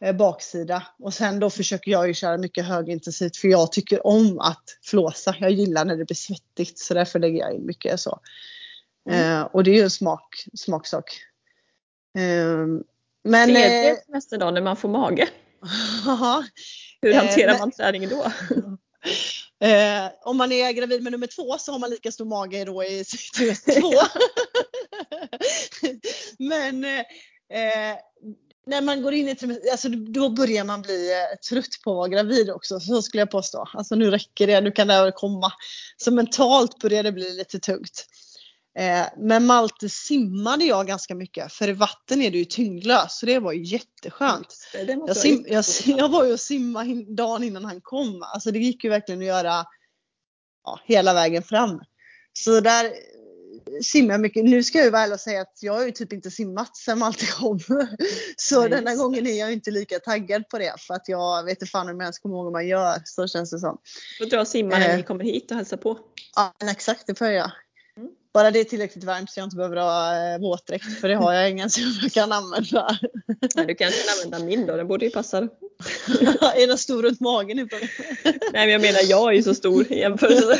eh, baksida. Och sen då försöker jag ju köra mycket högintensivt för jag tycker om att flåsa. Jag gillar när det blir svettigt så därför lägger jag in mycket så. Mm. Eh, och det är ju en smak, smaksak.
Eh, men, Tredje eh, dag när man får mage. [laughs] Hur hanterar eh, man träningen då? [laughs]
Eh, om man är gravid med nummer två så har man lika stor mage då i två. [laughs] Men eh, när man går in i alltså då börjar man bli eh, trött på att vara gravid också. Så skulle jag påstå. Alltså nu räcker det, nu kan det komma. Så mentalt börjar det bli lite tungt. Eh, men Malte simmade jag ganska mycket för i vatten är du ju tyngdlös så det var ju jätteskönt. Jag, sim, jag, jag, var ju och simmade dagen innan han kom. Alltså det gick ju verkligen att göra ja, hela vägen fram. Så där simmar jag mycket. Nu ska jag ju vara ärlig och säga att jag har ju typ inte simmat sen Malte kom. [laughs] Så Nej, denna gången är jag inte lika taggad på det för att jag vet inte fan om jag ens kommer ihåg hur man gör. Så känns det som.
Du får dra och simma när eh, ni kommer hit och hälsa på.
Ja exakt det får jag göra. Bara det är tillräckligt varmt så jag inte behöver ha eh, våtdräkt för det har jag ingen som jag kan använda. [laughs]
Nej, du kan inte använda min då, den borde ju passa. [laughs]
är den stor runt magen? [laughs]
Nej men jag menar jag är ju så stor i jämförelse.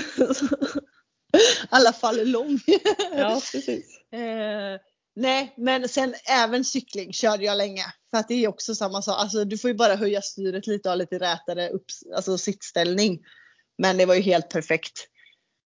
I alla fall lång.
ja precis.
Eh, nej men sen även cykling körde jag länge. För att det är också samma sak. Alltså, du får ju bara höja styret lite och ha lite rätare upp, alltså, sittställning. Men det var ju helt perfekt.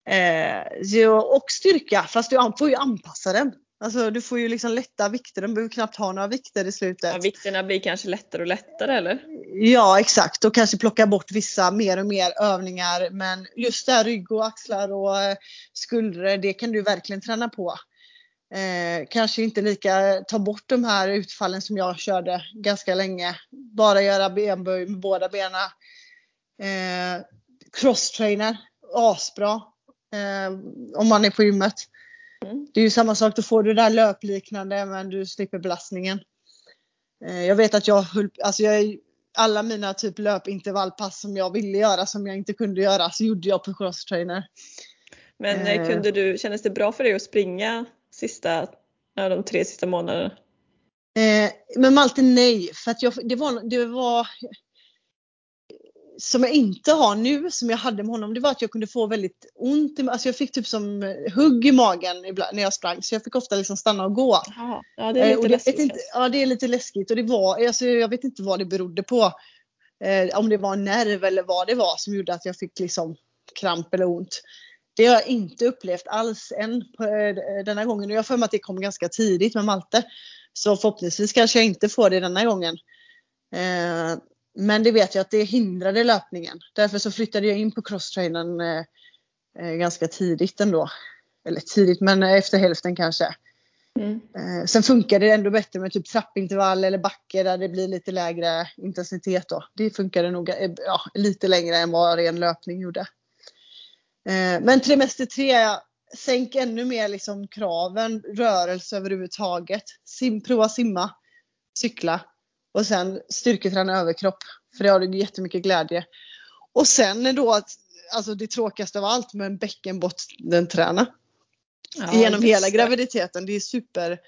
Eh, och styrka, fast du får ju anpassa den. Alltså du får ju liksom lätta vikter, den behöver knappt ha några vikter i slutet.
Ja, vikterna blir kanske lättare och lättare eller?
Ja exakt och kanske plocka bort vissa mer och mer övningar men just det här rygg och axlar och eh, skuldror det kan du verkligen träna på. Eh, kanske inte lika, ta bort de här utfallen som jag körde ganska länge. Bara göra benböj med båda benen. Eh, crosstrainer, asbra om man är på gymmet. Mm. Det är ju samma sak, då får du det där löpliknande men du slipper belastningen. Eh, jag vet att jag höll, alltså jag, alla mina typ löpintervallpass som jag ville göra som jag inte kunde göra så gjorde jag på crosstrainer.
Men eh, kunde du, kändes det bra för dig att springa sista, de tre sista månaderna?
Eh, men Malte nej, för att jag, det var, det var som jag inte har nu, som jag hade med honom, det var att jag kunde få väldigt ont. Alltså jag fick typ som hugg i magen ibland, när jag sprang. Så jag fick ofta liksom stanna och gå.
ja, det är eh, lite läskigt.
Inte, ja, det är lite läskigt. Och det var, alltså jag vet inte vad det berodde på. Eh, om det var en nerv eller vad det var som gjorde att jag fick liksom kramp eller ont. Det har jag inte upplevt alls än på, eh, denna gången. Och jag har för mig att det kom ganska tidigt med Malte. Så förhoppningsvis kanske jag inte får det denna gången. Eh, men det vet jag att det hindrade löpningen. Därför så flyttade jag in på crosstrainern eh, eh, ganska tidigt ändå. Eller tidigt, men efter hälften kanske. Mm. Eh, sen funkar det ändå bättre med typ trappintervall eller backe där det blir lite lägre intensitet då. Det funkade nog eh, ja, lite längre än vad ren löpning gjorde. Eh, men trimester 3, sänk ännu mer liksom kraven, rörelse överhuvudtaget. Sim, prova simma, cykla och sen styrketräna överkropp. För det har du jättemycket glädje. Och sen då att, alltså det tråkigaste av allt med bäckenbottenträna. Ja, Genom hela graviditeten. Det är super.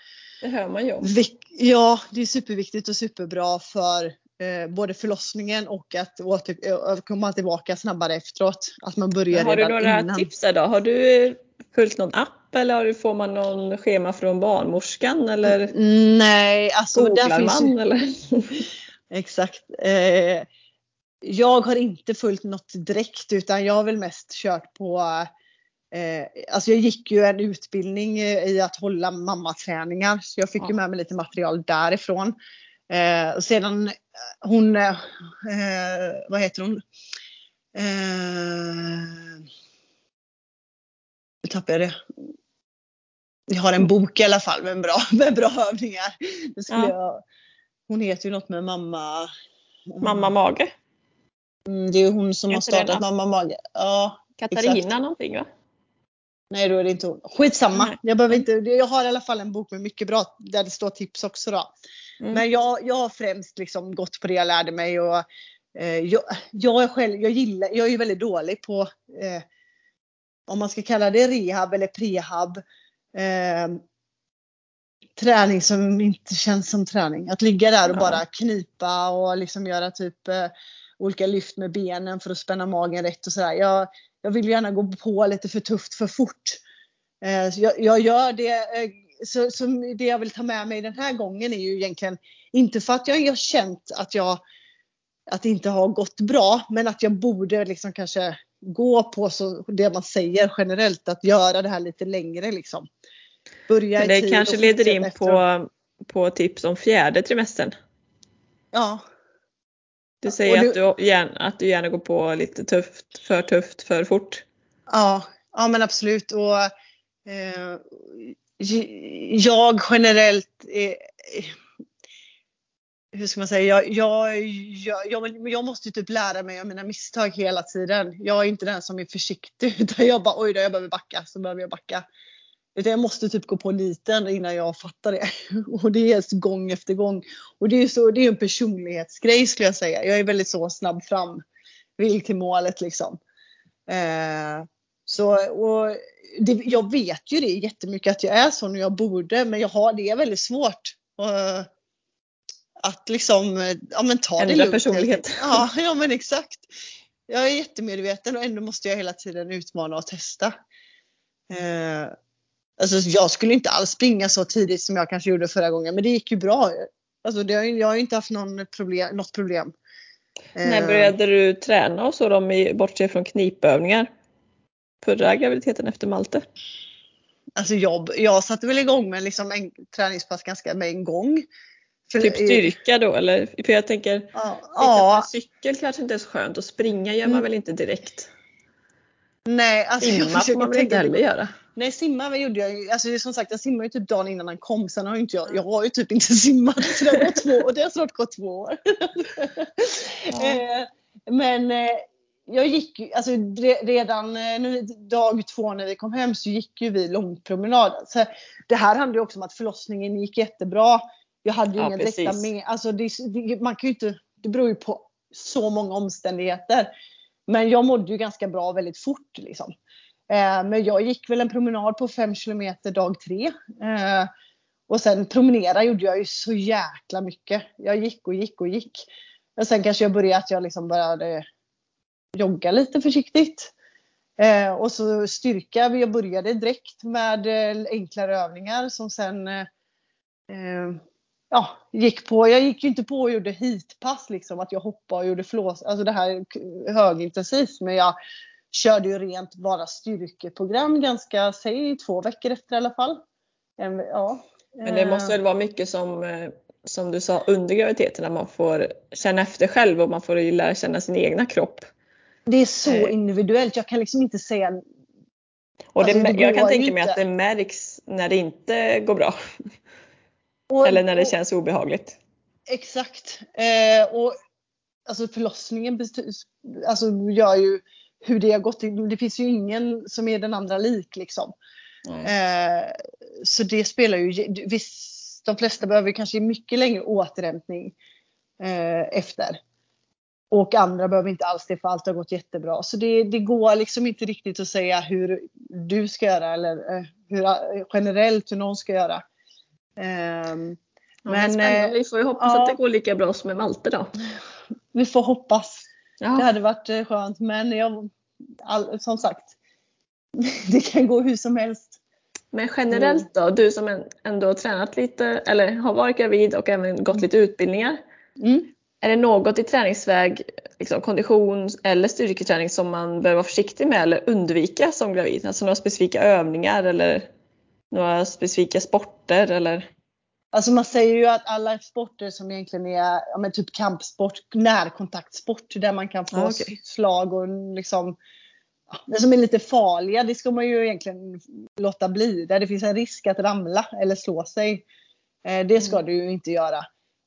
Det hör man ju om.
Ja, det är superviktigt och superbra för eh, både förlossningen och att åter, komma tillbaka snabbare efteråt. Att man börjar
Har
du
några
innan.
tips där då? Har du följt någon app eller får man någon schema från barnmorskan eller
mm, Nej, alltså
där finns man, eller? [laughs]
Exakt. Eh, jag har inte följt något direkt utan jag har väl mest kört på eh, Alltså jag gick ju en utbildning i att hålla mammaträningar så jag fick ja. ju med mig lite material därifrån. Eh, och sedan hon, eh, vad heter hon? Eh, nu tappade jag det. Jag har en bok i alla fall med bra, [laughs] med bra övningar. Det skulle ja. jag, hon heter ju något med mamma...
Mamma Mage?
Mm, det är hon som har startat Mamma Mage. Ja,
Katarina exakt. någonting va?
Nej då är det inte hon. Skitsamma. Jag, behöver inte, jag har i alla fall en bok med mycket bra där det står tips också då. Mm. Men jag, jag har främst liksom gått på det jag lärde mig och eh, jag, jag, är själv, jag, gillar, jag är ju väldigt dålig på eh, om man ska kalla det rehab eller prehab. Eh, träning som inte känns som träning. Att ligga där och
Ja.
bara knipa och liksom göra typ eh, olika lyft med benen för att spänna magen rätt och sådär. Jag, jag vill gärna gå på lite för tufft för fort. Eh, jag, jag gör det. Eh, så, så det jag vill ta med mig den här gången är ju egentligen inte för att jag har känt att jag att det inte har gått bra, men att jag borde liksom kanske gå på så, det man säger generellt, att göra det här lite längre liksom. Börja
Men
i
det
tid
kanske leder in
efteråt.
på, på tips om fjärde trimestern.
Ja,
Du säger
Och
att, du gärna, att du gärna går på lite tufft, för tufft, för fort.
ja, ja men absolut. Och, eh, jag generellt är, hur ska man säga, jag, jag, jag, jag, jag måste ju typ lära mig av mina misstag hela tiden. Jag är inte den som är försiktig [laughs] utan jag bara oj då, jag behöver backa så behöver jag backa. Utan jag måste typ gå på niten innan jag fattar det. [laughs] Och det är gång efter gång. Och det är ju så, det är en personlighetsgrej skulle jag säga. Jag är väldigt så snabb fram. Vill till målet liksom. Eh, så, och det, jag vet ju det jättemycket att jag är sån och jag borde men jag har, det är väldigt svårt. Och, att liksom ja, men ta det
Ändra
lugnt.
personlighet.
Ja, [laughs] ja men exakt. Jag är jättemedveten och ändå måste jag hela tiden utmana och testa. Eh, alltså jag skulle inte alls springa så tidigt som jag kanske gjorde förra gången men det gick ju bra. Alltså det jag har ju inte haft någon problem, något problem.
När
Eh,
började du träna och så då, bortsett från knipövningar? Förra graviditeten efter Malte?
Alltså jag, jag satte väl igång med liksom en träningspass ganska med en gång. För-
Typ styrka då eller? För jag tänker,
Ja,
ja.
ja
cykel kanske inte är så skönt och springa gör man
Mm.
väl inte direkt?
nej alltså
Simma får man väl inte heller göra?
Nej simma vad gjorde jag. Alltså som sagt jag simmade ju typ dagen innan han kom. Sen har inte jag, jag har ju typ inte [laughs] simmat. Så det har två, och det har snart gått två år. [laughs] Eh, Men eh, jag gick ju, alltså re- redan eh, nu, dag två när vi kom hem så gick ju vi långpromenad. Så det här handlar ju också om att förlossningen gick jättebra. Jag hade ju
Ja,
direkta
precis.
med, alltså det, det, man kan inte, det beror ju på så många omständigheter. Men jag mådde ju ganska bra väldigt fort liksom. Eh, men jag gick väl en promenad på 5 kilometer dag tre. Eh, och sen promenera gjorde jag ju så jäkla mycket. Jag gick och gick och gick. Och sen kanske jag började att jag liksom började jogga lite försiktigt. Eh, och så styrka. Jag började direkt med eh, enklare övningar som sen eh, eh, ja, gick på. Jag gick ju inte på och gjorde hitpass liksom att jag hoppade och gjorde flås. Alltså det här högintensivt. Men jag körde ju rent bara styrkeprogram ganska, säg två veckor efter i alla fall. En, ja.
Men det måste väl vara mycket som, eh, som du sa under graviditeten, när man får känna efter själv och man får lära känna sin egna kropp.
Det är så
Eh.
individuellt. Jag kan liksom inte säga
Och det,
Alltså, det
jag kan tänka mig
inte.
att det märks när det inte går bra.
Och,
Eller när det känns obehagligt.
Exakt. Eh, och alltså förlossningen alltså, gör ju hur det har gått. Det finns ju ingen som är den andra lik liksom. Eh, så det spelar ju, visst, de flesta behöver kanske mycket längre återhämtning eh, efter. Och andra behöver inte alls det för allt har gått jättebra. Så det, det går liksom inte riktigt att säga hur du ska göra eller eh, hur, generellt hur någon ska göra. Ehm, men,
men,
eh,
Vi får ju hoppas
ja.
att det går lika bra som med Malte då.
vi får hoppas. Det
Ja.
hade varit eh, skönt men jag, all, som sagt, [laughs] det kan gå hur som helst.
Men generellt då, du som ändå har tränat lite eller har varit gravid och även gått lite utbildningar.
Mm.
Är det något i träningsväg, liksom kondition eller styrketräning som man bör vara försiktig med eller undvika som gravid? Alltså några specifika övningar eller några specifika sporter eller?
Alltså man säger ju att alla sporter som egentligen är ja, men typ kampsport, närkontaktsport där man kan få
Ah, okej.
slag och liksom det som är lite farliga, det ska man ju egentligen låta bli. Där det finns en risk att ramla eller slå sig. Eh, det ska du ju inte göra.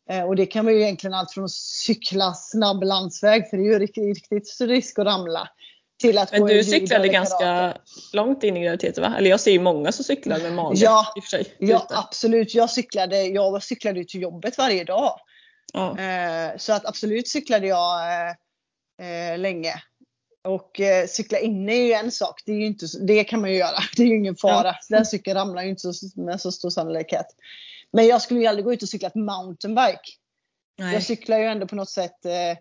Eh, och det kan man ju egentligen allt från att cykla snabb landsväg, för det är ju riktigt, riktigt risk att ramla. Till att
Men du cyklade ganska
karate.
långt in i graviditeten va? Eller jag ser ju många som cyklar med mage
Ja,
sig.
Ja, absolut. Jag cyklade, jag cyklade till jobbet varje dag.
Ja.
Eh, så att absolut cyklade jag eh, eh, länge. Och eh, cykla inne är ju en sak. Det, är inte, det kan man ju göra. [laughs] Det är ju ingen fara. Ja. Den cykeln ramlar ju inte så, med så stor sannolikhet. Men jag skulle ju aldrig gå ut och cykla ett mountainbike. Nej. Jag cyklar ju ändå på något sätt eh,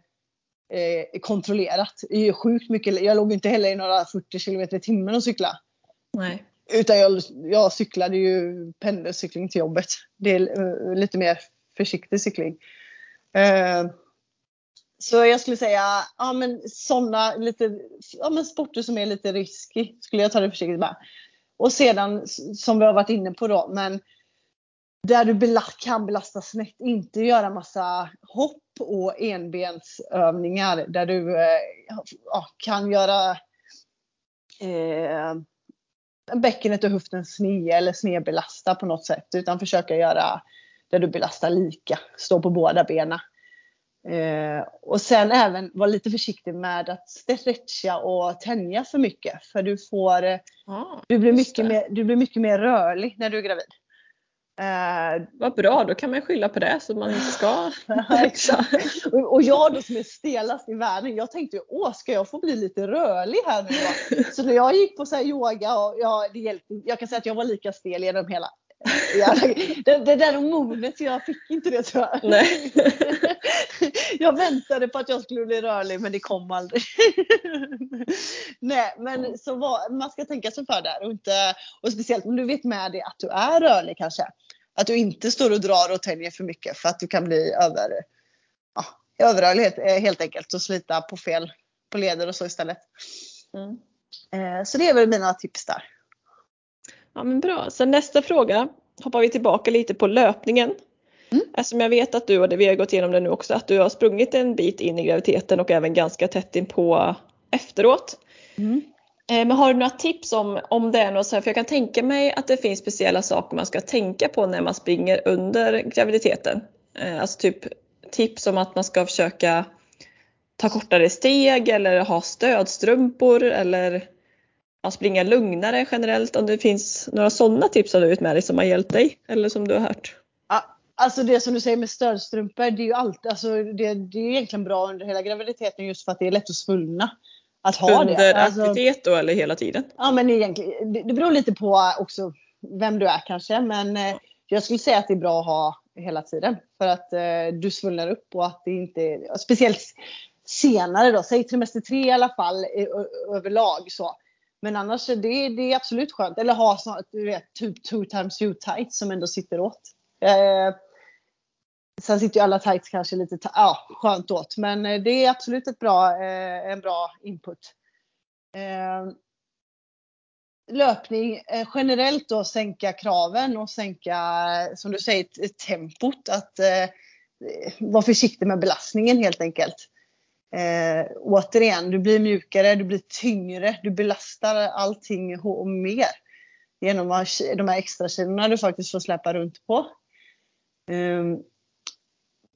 eh, kontrollerat. Det är ju sjukt mycket. Jag låg inte heller i några 40 km i timmen och cykla.
Nej.
Utan jag, jag cyklade ju pendelcykling till jobbet. Det är uh, lite mer försiktig cykling. Uh, så jag skulle säga, ja men sådana lite, ja men sporter som är lite risky skulle jag ta det försiktigt med. Och sedan som vi har varit inne på då, men där du belast, kan belasta snett, inte göra massa hopp och enbensövningar där du eh, ja, kan göra eh, bäckenet och höften sned eller snedbelasta på något sätt. Utan försöka göra där du belastar lika, stå på båda benen. Eh, och sen även vara lite försiktig med att stretcha och tänja för mycket. För du får, ah, du, blir mycket mer, du blir mycket mer rörlig när du är gravid.
Eh, Vad bra, då kan man skylla på det så man inte ska. [laughs] [laughs]
Och, och jag då som är stelast i världen, jag tänkte ju åh ska jag få bli lite rörlig här nu då? [laughs] Så när jag gick på så yoga och ja, det hjälpte, jag kan säga att jag var lika stel genom hela det, det där movet, jag fick inte det tror jag.
Nej. [laughs]
jag väntade på att jag skulle bli rörlig men det kom aldrig. [laughs] Nej men så var, man ska tänka sig för där och, inte, och speciellt om du vet med dig att du är rörlig kanske. Att du inte står och drar och tänjer för mycket för att du kan bli över, ja, överrörlighet eh, helt enkelt och slita på fel på leder och så istället. Mm. Eh, så det är väl mina tips där.
Ja men bra. Sen nästa fråga hoppar vi tillbaka lite på löpningen. Mm. Eftersom jag vet att du, och det, vi har gått igenom det nu också, att du har sprungit en bit in i graviditeten och även ganska tätt in på efteråt. Mm. Eh, men har du några tips om, om det är något så här, för jag kan tänka mig att det finns speciella saker man ska tänka på när man springer under graviditeten. Eh, alltså typ tips om att man ska försöka ta kortare steg eller ha stödstrumpor eller ja, springa lugnare generellt? Om det finns några sådana tips har du ut med dig som har hjälpt dig eller som du har hört?
Alltså det som du säger med stödstrumpor, det är ju alltid, alltså det, det är egentligen bra under hela graviditeten just för att det är lätt att svullna. Att ha
under
det.
Alltså, aktivitet då eller hela tiden?
Ja men egentligen, det, det beror lite på också vem du är kanske men eh, jag skulle säga att det är bra att ha hela tiden. För att eh, du svullnar upp och att det inte, speciellt senare då, säg trimester tre i alla fall överlag så. Men annars är det, det är absolut skönt. Eller ha snart, du vet, two, two times you tights som ändå sitter åt. Eh, sen sitter ju alla tights kanske lite ja, skönt åt. Men eh, det är absolut ett bra, eh, en bra input. Eh, löpning eh, generellt då sänka kraven och sänka, som du säger, tempot. Att eh, vara försiktig med belastningen helt enkelt. Eh, återigen, du blir mjukare, du blir tyngre, du belastar allting mer. Genom de här extra kilona du faktiskt får släppa runt på. Eh,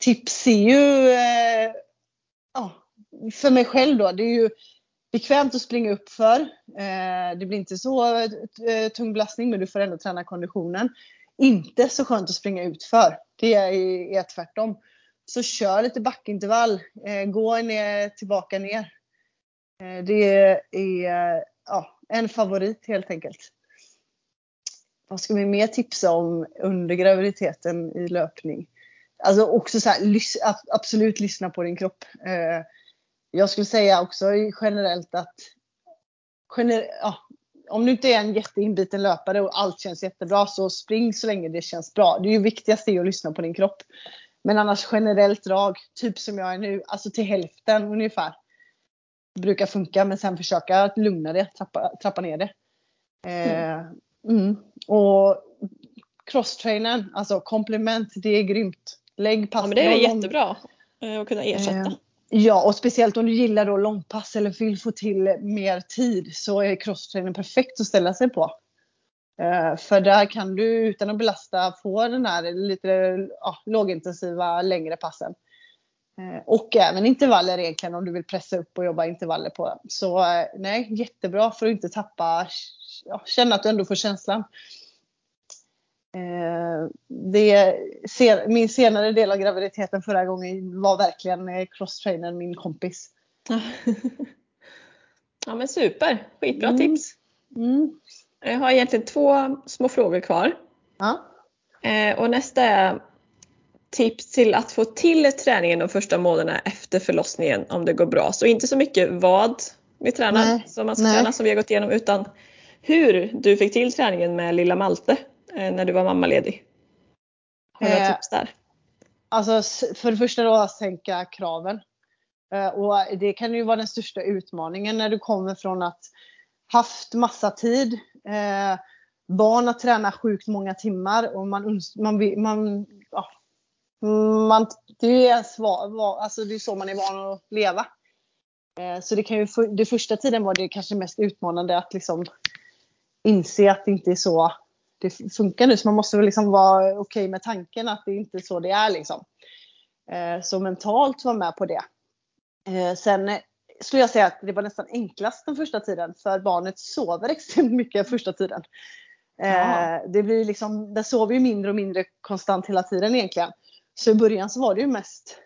tips är ju, eh, ja, för mig själv då, det är ju bekvämt att springa upp för. Eh, det blir inte så eh, tung belastning men du får ändå träna konditionen. Inte så skönt att springa ut för. Det är, är tvärtom. Så kör lite backintervall. Eh, gå ner, tillbaka ner. Eh, det är ja, en favorit helt enkelt. Vad ska vi mer tipsa om under graviditeten i löpning? Alltså också så här, absolut lyssna på din kropp. Eh, jag skulle säga också generellt att gener ja, om du inte är en jätteinbiten löpare och allt känns jättebra så spring så länge det känns bra. Det är ju viktigast att lyssna på din kropp. Men annars generellt drag, typ som jag är nu, alltså till hälften ungefär. Brukar funka men sen försöka att lugna det, trappa, trappa ner det. Eh, mm. Och crosstrainern, alltså komplement, det är grymt. Lägg pass. Ja
men det är jättebra eh, att kunna ersätta. Eh,
ja och speciellt om du gillar då långpass eller vill få till mer tid så är crosstrainern perfekt att ställa sig på. Eh, för där kan du utan att belasta få den här lite ja, lågintensiva längre passen. Eh, och även intervaller egentligen om du vill pressa upp och jobba intervaller på dem. Så eh, nej, jättebra för att inte tappa, ja, känna att du ändå får känslan. Det, min senare del av graviditeten förra gången var verkligen crosstrainern min kompis. [laughs]
Ja men super, skitbra
Mm.
tips.
Mm.
Jag har egentligen två små frågor kvar.
Ja.
Eh, och nästa är tips till att få till träningen de första månaderna efter förlossningen om det går bra. Så inte så mycket vad vi tränar
Nej,
som man ska
nej.
träna som vi har gått igenom utan hur du fick till träningen med lilla Malte eh, när du var mammaledig. Har du några
Eh,
tips där?
Alltså för det första då att sänka kraven. Eh, Och det kan ju vara den största utmaningen när du kommer från att haft massa tid, eh, barn att träna sjukt många timmar och man, man, man, ja, man det är svar, alltså det är så man är van att leva. Eh, så det kan ju, för, det första tiden var det kanske mest utmanande att liksom inse att det inte är så det funkar nu. Så man måste väl liksom vara okej med tanken att det inte är så det är liksom. Eh, Så mentalt vara med på det. Eh, Sen skulle jag säga att det var nästan enklast den första tiden för barnet sover extremt mycket första tiden. Eh. Det blir liksom, det sover ju mindre och mindre konstant hela tiden egentligen. Så i början så var det ju mest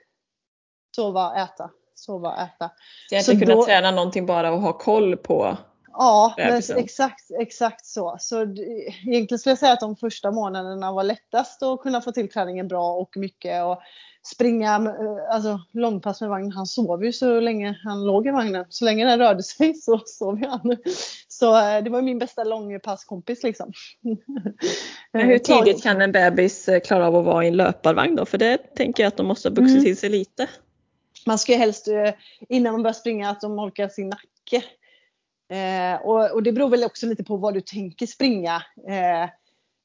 sova, äta, sova, äta.
Så jag
så
inte kunna
då-
träna någonting bara och ha koll på.
Ja, exakt, exakt så. Så egentligen skulle jag säga att de första månaderna var lättast att kunna få till träningen bra och mycket. Och springa, eh, alltså långpass med vagn. Han sov ju så länge han låg i vagnen. Så länge den rörde sig så sov han. Så eh, det var min bästa långpasskompis liksom. [laughs]
Men hur
tag-
tidigt kan en bebis eh, klara av att vara i en löparvagn då? För det tänker jag att de måste ha vuxit
Mm.
till sig lite.
Man ska ju helst eh, innan man börjar springa att de orkar sin nacke. Eh, och, och det beror väl också lite på vad du tänker springa. Eh,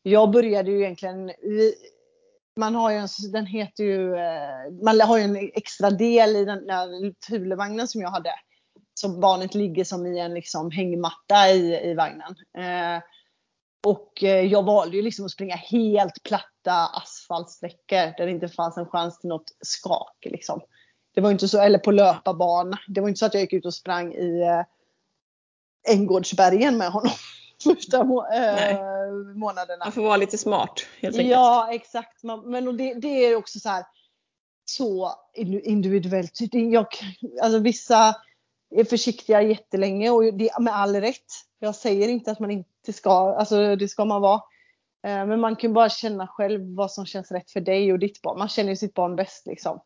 jag började ju egentligen vi, man har ju en, den heter ju, eh, man har ju en extra del i den där Thulevagnen som jag hade. Så barnet ligger som i en liksom hängmatta i, i vagnen. Eh, och eh, jag valde ju liksom att springa helt platta asfaltsträckor där det inte fanns en chans till något skak. Liksom. Det var inte så, eller på löparbana. Det var inte så att jag gick ut och sprang i eh, Änggårdsbergen med honom [laughs] första må-
Nej.
eh, månaderna.
Man får vara lite smart helt enkelt.
Ja, exakt. Man, men det, det är också så här så indi- individuellt. Jag, alltså vissa är försiktiga jättelänge och det med all rätt. Jag säger inte att man inte ska, alltså det ska man vara. Eh, Men man kan bara känna själv vad som känns rätt för dig och ditt barn. Man känner ju sitt barn bäst liksom.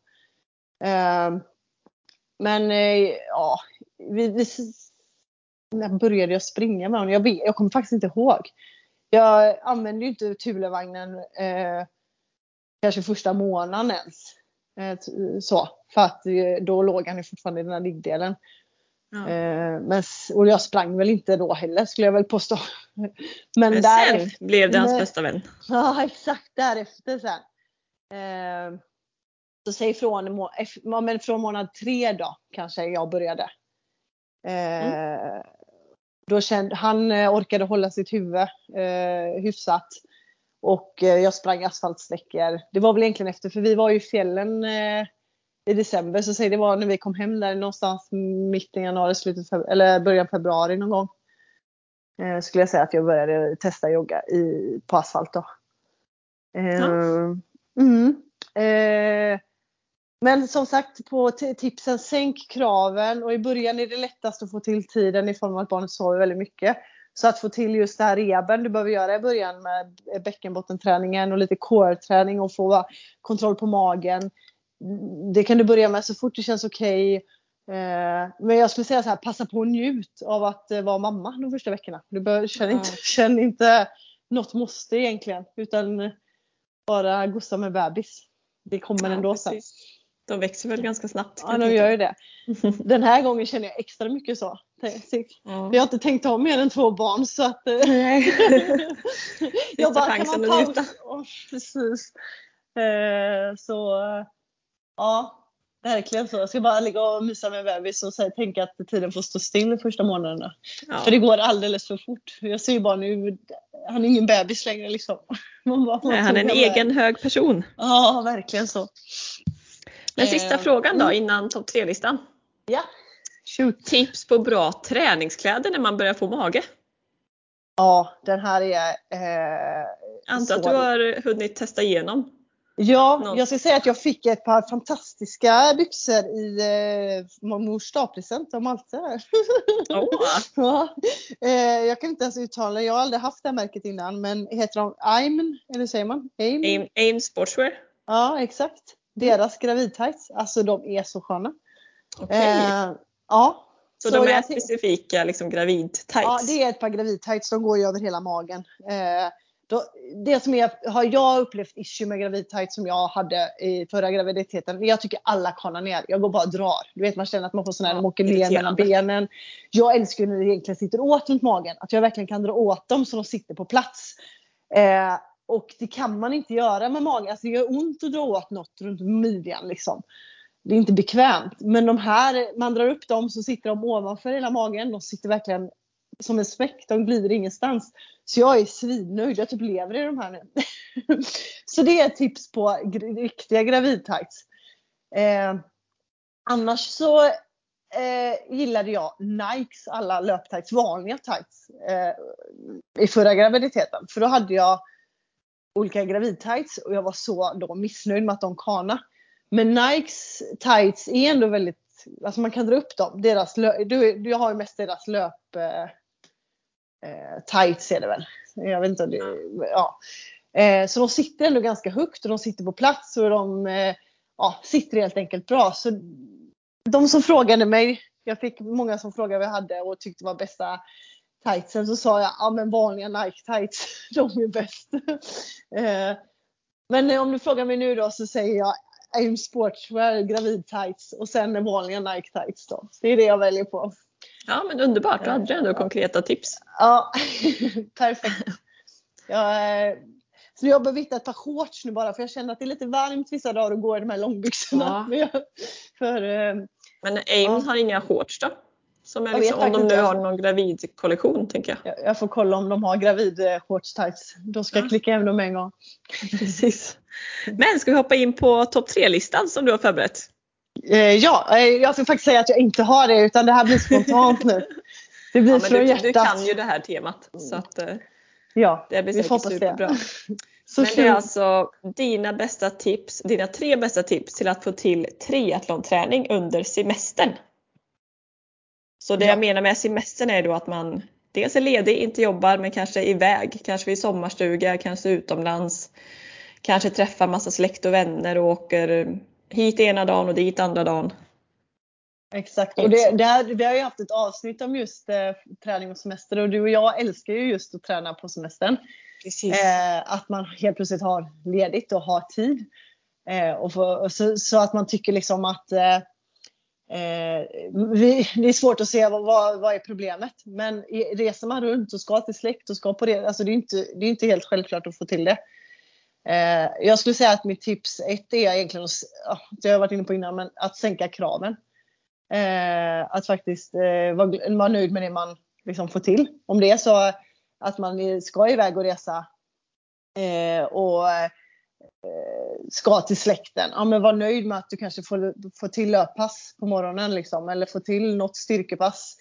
Eh, Men ja, vi, vi, när började jag springa med honom? Jag, jag kommer faktiskt inte ihåg. Jag använde ju inte Thulevagnen eh, kanske första månaden ens. Eh, så, för att eh, då låg han ju fortfarande i den här liggdelen.
Ja.
Eh, men, och jag sprang väl inte då heller skulle jag väl påstå. [laughs] Men,
Men
där,
sen blev det hans
Men-
bästa vän. [laughs]
Ja, exakt därefter sen. Eh, så säg från, men från månad tre då kanske jag började. Eh, Då kände, han eh, orkade hålla sitt huvud eh, hyfsat. Och eh, jag sprang asfaltsträckor. Det var väl egentligen efter, för vi var ju i fjällen eh, i december. Så säg det var när vi kom hem där någonstans mitten januari, slutet eller början februari någon gång. Eh, skulle jag säga att jag började testa jogga i, på asfalt då. Eh,
Ja.
Mm. men som sagt på tipsen, sänk kraven och i början är det lättast att få till tiden i form av att barnet sover väldigt mycket. Så att få till just det här rehaben du behöver göra i början med bäckenbottenträningen och lite core-träning och få kontroll på magen. Det kan du börja med så fort det känns okej. Eh, Men jag skulle säga så här, passa på och njut av att eh, vara mamma de första veckorna. Du bör, känn, inte, [laughs] känn inte något måste egentligen utan bara gossa med bebis. Det kommer
Ja,
ändå sen.
De växer väl ganska snabbt.
Ja, de gör ju det. [laughs] Den här gången känner jag extra mycket så.
Ja.
Jag har inte tänkt ha mer än två barn så att... eh,
Nej. [laughs]
jag bara, kan man pausa? Åh, precis. Eh, så eh, ja, verkligen så. Jag ska bara ligga och mysa med bebis och säga, tänka att tiden får stå still de första månaderna.
Ja.
För det går alldeles för fort. Jag ser ju bara nu, han är ingen bebis längre liksom. [laughs] Man bara,
Nej, han är en egen hög person.
Ja, verkligen så.
Men sista
Eh,
frågan då
mm.
innan topp tre-listan.
Ja, shoot.
Tips på bra träningskläder när man börjar få mage.
Ja, den här är... Eh,
Antar att du har hunnit testa igenom.
Ja,
Någon-
jag ska säga att jag fick ett par fantastiska byxor i eh, mors dagpresent av Malte.
Åh. [laughs]
ja. eh, jag kan inte ens uttala jag har aldrig haft det här märket innan men heter de Aim, eller säger man? Aim?
Aim, Aim Sportswear.
Ja, exakt. Deras gravidtights, alltså de är så sköna.
Okej.
Eh, ja.
så, de är specifika liksom gravid-tights?
Ja, det är ett par gravidtights. De går ju över hela magen. Eh, då, det som är, har jag upplevt issue med gravidtights som jag hade i förra graviditeten. Jag tycker alla kanar ner. Jag går bara och drar. Du vet man känner att man får sån här, de åker ner mellan benen. Jag älskar ju när det egentligen sitter åt runt magen. Att jag verkligen kan dra åt dem så de sitter på plats. Eh, och det kan man inte göra med magen. Alltså det gör ont att dra åt något runt midjan liksom. Det är inte bekvämt. Men de här, man drar upp dem så sitter de ovanför hela magen. De sitter verkligen som en späck. De glider ingenstans. Så jag är svinnöjd. Jag typ lever i de här nu. [laughs] så det är ett tips på riktiga gravidtights. Eh, annars så eh, gillade jag Nikes alla löptights, vanliga tights. Eh, I förra graviditeten. För då hade jag olika gravidtights och jag var så då missnöjd med att de kana. Men Nikes tights är ändå väldigt, alltså man kan dra upp dem. Deras du, du har ju mest deras löp eh, eh, tights är det väl. Jag vet inte om det, ja. Eh, så de sitter ändå ganska högt och de sitter på plats och de eh, ja, sitter helt enkelt bra. Så de som frågade mig, jag fick många som frågade vad jag hade och tyckte var bästa tightsen så sa jag ja men vanliga Nike tights, [laughs] de är bäst. eh, men om du frågar mig nu då så säger jag Aim Sportswear gravid tights och sen vanliga Nike tights då. Det är det jag väljer på.
Ja men underbart, då hade du ändå konkreta tips.
Ja, [laughs] perfekt. Jag, eh, så jag behöver hitta ett par shorts nu bara för jag känner att det är lite varmt vissa dagar att gå i de här långbyxorna.
Ja.
Men [laughs] jag, för, eh,
Men Aim
Ja.
har inga shorts då? Som är
Jag
liksom, om de nu har någon gravidkollektion tänker jag.
jag, jag får kolla om de har gravid eh, shorts tights. Då ska jag
Ja.
klicka hem dem en gång. [laughs]
Precis. Men ska vi hoppa in på topp tre-listan som du har förberett?
Eh, ja, eh, jag ska faktiskt säga att jag inte har det utan det här blir spontant nu. [laughs] Det blir
Ja,
från
du,
hjärtat.
du kan ju det här temat så att eh,
Ja,
det blir säkert superbra. [laughs]
Så
Men det är alltså dina bästa tips, dina tre bästa tips till att få till triathlonträning under semestern. Så det
Ja.
jag menar med semestern är då att man dels är ledig, inte jobbar, men kanske är iväg, kanske vid sommarstuga, kanske utomlands. Kanske träffar massa släkt och vänner och åker hit ena dagen och dit andra dagen.
Exakt. Och det, det här, vi har ju haft ett avsnitt om just eh, träning och semester och du och jag älskar ju just att träna på semestern.
Precis.
Eh, att man helt plötsligt har ledigt och har tid. Eh, och och så, så att man tycker liksom att eh, vi, det är svårt att se vad, vad, vad är problemet. Men reser man runt och ska till släkt och ska på det, alltså det är inte, det är inte helt självklart att få till det. Eh, jag skulle säga att mitt tips ett är egentligen, att det har jag varit inne på innan, men att sänka kraven. Eh, att faktiskt eh, vara, vara nöjd med det man liksom får till. Om det är så att man ska iväg och resa eh, och eh, ska till släkten. Ja, men var nöjd med att du kanske får, får till löppass på morgonen liksom, eller får till något styrkepass.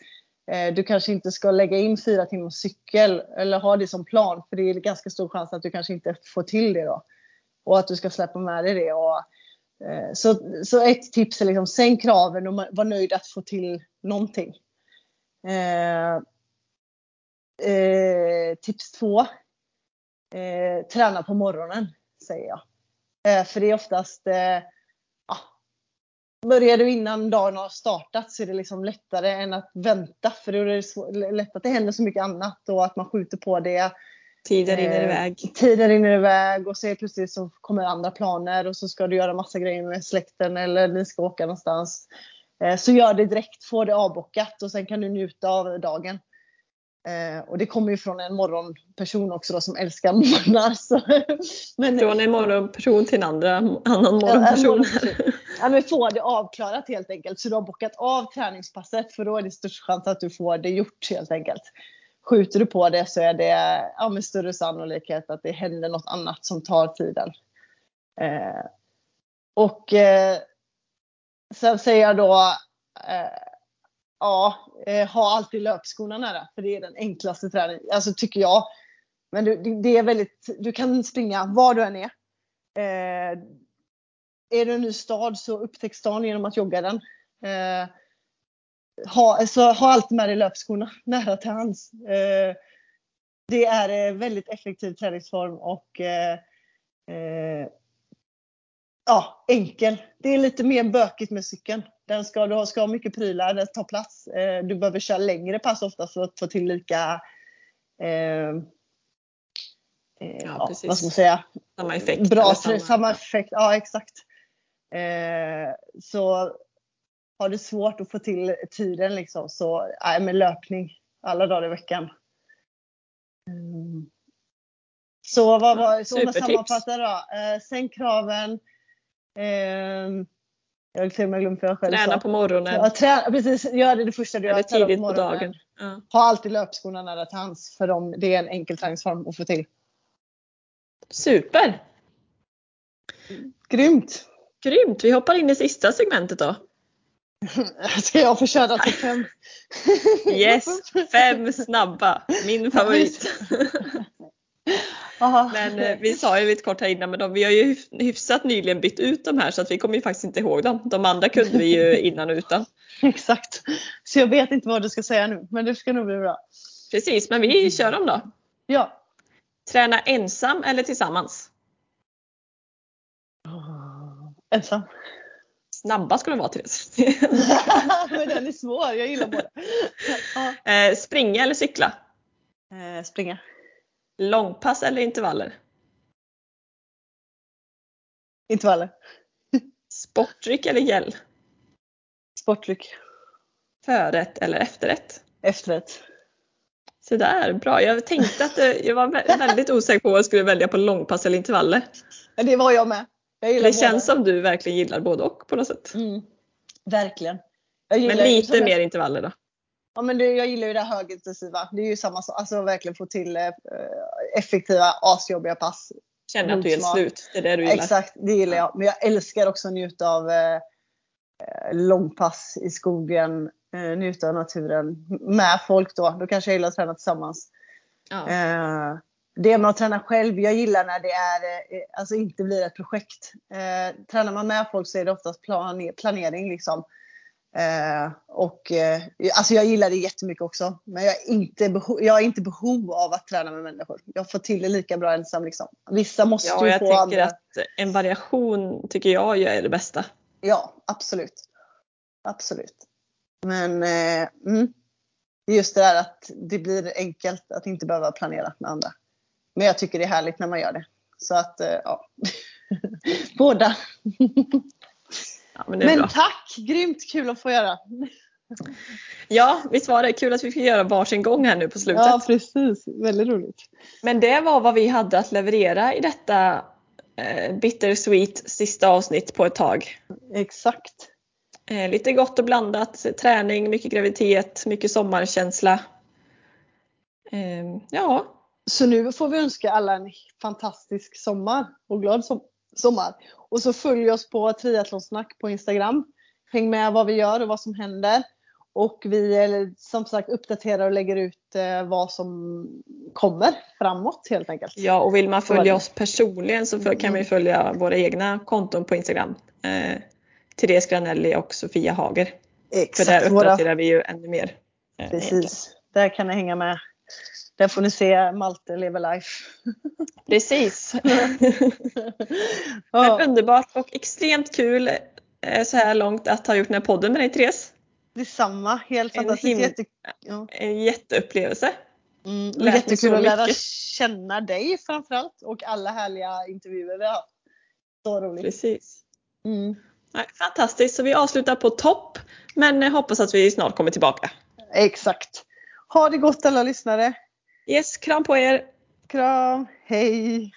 Eh, du kanske inte ska lägga in fyra timmars cykel eller ha det som plan för det är ganska stor chans att du kanske inte får till det då. Och att du ska släppa med dig det. Och, eh, så, så ett tips är liksom sänk kraven och var nöjd att få till någonting. Eh, eh, tips två. Eh, träna på morgonen, säger jag. Eh, för det är oftast, eh, ja, börjar du innan dagen har startat så är det liksom lättare än att vänta. För då är det så, lätt att det händer så mycket annat och att man skjuter på det.
Tiden rinner
eh,
iväg.
Tiden rinner iväg och så plötsligt så kommer andra planer och så ska du göra massa grejer med släkten eller ni ska åka någonstans. Eh, Så gör det direkt, få det avbockat och sen kan du njuta av dagen. Eh, Och det kommer ju från en morgonperson också då som älskar [laughs] morgnar. Så, men,
Från en morgonperson till en andra, annan morgonperson.
ja, men få det avklarat helt enkelt. Så du har bockat av träningspasset för då är det störst chans att du får det gjort helt enkelt. Skjuter du på det så är det ja, med större sannolikhet att det händer något annat som tar tiden. Eh, och eh, sen säger jag då eh, ja, eh, ha alltid löpskorna nära för det är den enklaste träningen, alltså tycker jag. Men du, det- är väldigt, du kan springa var du än är. Eh, är du en ny stad så upptäck stan genom att jogga den. Eh, ha, alltså, ha alltid med dig löpskorna nära till hands. Eh, det är en väldigt effektiv träningsform och eh, eh, ja, enkel. Det är lite mer bökigt med cykeln. Den ska, du ska ha mycket prylar, den tar plats. Eh, du behöver köra längre pass ofta för att få till lika eh,
Ja,
ja,
precis.
vad ska man säga?
Samma effekt.
Bra, samma, samma effekt. Ja, exakt. Eh, så har du svårt att få till tiden liksom så nej, med löpning alla dagar i veckan. Mm. Så vad var så sammanfattar då? Eh, sänk kraven. Eh, jag har till och med glömt vad jag själv
Träna
sa.
på morgonen.
Ja, träna, precis, gör det det första du gör.
eller
träna
tidigt på
morgonen.
dagen. Ja.
Ha alltid löpskorna nära till hands för dem. det är en enkel träningsform att få till.
Super!
Grymt!
Grymt! Vi hoppar in i sista segmentet då. [laughs]
Ska jag få köra topp fem?
Yes! Fem snabba. Min [laughs] favorit.
Aha.
Men eh, vi sa ju lite kort här innan, men de, vi har ju hyf- hyfsat nyligen bytt ut de här så att vi kommer ju faktiskt inte ihåg dem. De andra kunde vi ju [laughs] innan och utan.
Exakt. Så jag vet inte vad du ska säga nu, men det ska nog bli bra.
Precis, men vi kör dem då.
Ja.
Träna ensam eller tillsammans?
Ensam.
Snabba ska de vara Therese. [laughs]
men den är svår, jag gillar båda. [laughs] Ja.
Eh, Springa eller cykla?
Eh, springa.
Långpass eller intervaller?
Intervaller.
Sportdryck eller gel?
Sportdryck.
Förrätt eller efterrätt?
Efterrätt.
Så där, bra. Jag tänkte att eh, jag var vä- väldigt osäker på vad jag skulle välja på långpass eller intervaller.
Men det var jag med. Jag
Det
båda.
känns som du verkligen gillar både och på något sätt.
Mm. Verkligen.
Men lite
som jag-
mer intervaller då.
Ja men det, jag gillar ju det här högintensiva. Det är ju samma sak. Alltså verkligen få till eh, effektiva, asjobbiga pass.
Känner att du är helt slut. Det är det du gillar.
Exakt, det gillar jag. Men jag älskar också att njuta av eh, eh, långpass i skogen. Eh, njuta av naturen med folk då. Då kanske jag gillar att träna tillsammans.
Ja.
Eh, det med att träna själv, jag gillar när det är, eh, alltså inte blir ett projekt. Eh, tränar man med folk så är det oftast plan, planering liksom. Eh, och eh, alltså jag gillar det jättemycket också. Men jag är inte beho- jag har inte behov av att träna med människor. Jag får till det lika bra ensam liksom. Vissa måste
Ja,
ju
jag
få
tänker
andra.
att en variation tycker jag är det bästa.
Ja, absolut. Absolut. Men eh, mm, just det där att det blir enkelt att inte behöva planera med andra. Men jag tycker det är härligt när man gör det. Så att, eh, ja. [laughs] Båda. [laughs]
Ja, men
Men tack! Grymt kul att få göra.
Ja, visst var det kul att vi fick göra varsin gång här nu på slutet.
Ja, precis. Väldigt roligt.
Men det var vad vi hade att leverera i detta eh, bittersweet sista avsnitt på ett tag.
Exakt.
Eh, lite gott och blandat. Träning, mycket graviditet, mycket sommarkänsla. Eh, ja,
Så nu får vi önska alla en fantastisk sommar och glad som sommar. Och så följ oss på triathlonsnack på Instagram. Häng med vad vi gör och vad som händer. Och vi som sagt uppdaterar och lägger ut eh, vad som kommer framåt helt enkelt.
ja, och vill man följa oss personligen så för, kan
Mm.
vi följa våra egna konton på Instagram. Eh, Therese Granelli och Sofia Hager. För
Exakt.
där
våra,
uppdaterar vi ju ännu mer. eh,
precis. Där kan ni hänga med. Där får ni se Malte lever life.
Precis.
ja,
underbart och extremt kul eh, så här långt att ha gjort den här podden med dig Therese.
detsamma. Helt
En
fantastiskt.
him-
Jätte, ja.
En jätteupplevelse.
Mm, jättekul att lära känna dig framförallt och alla härliga intervjuer vi har haft. Så roligt.
Precis.
Mm.
Nej, fantastiskt, så vi avslutar på topp. Men eh, hoppas att vi snart kommer tillbaka.
Exakt. Ha det gott alla lyssnare.
Yes, kram på er!
Kram. Hej.